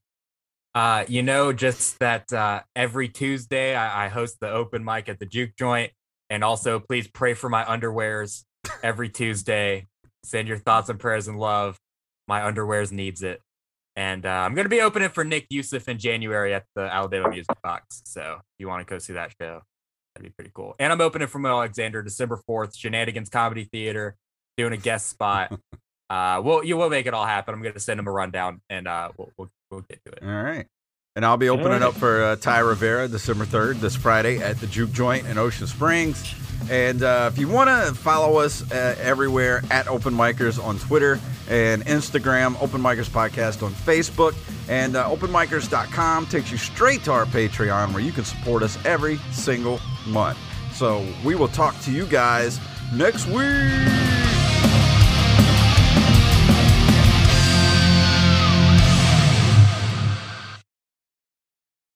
Uh, you know, just that uh, every Tuesday I, I host the open mic at the Juke Joint, and also please pray for my underwears every Tuesday. Send your thoughts and prayers and love. My underwears needs it, and uh, I'm gonna be opening for Nick Yusuf in January at the Alabama Music Box. So if you want to go see that show, that'd be pretty cool. And I'm opening for Alexander December 4th, Shenanigans Comedy Theater, doing a guest spot. uh, we'll you will make it all happen. I'm gonna send him a rundown, and uh, we'll we'll, we'll get to it. All right. And I'll be opening right. up for uh, Ty Rivera December 3rd, this Friday at the Juke Joint in Ocean Springs. And uh, if you want to follow us uh, everywhere at Open Micers on Twitter and Instagram, Open Micers Podcast on Facebook, and uh, openmicers.com takes you straight to our Patreon where you can support us every single month. So we will talk to you guys next week.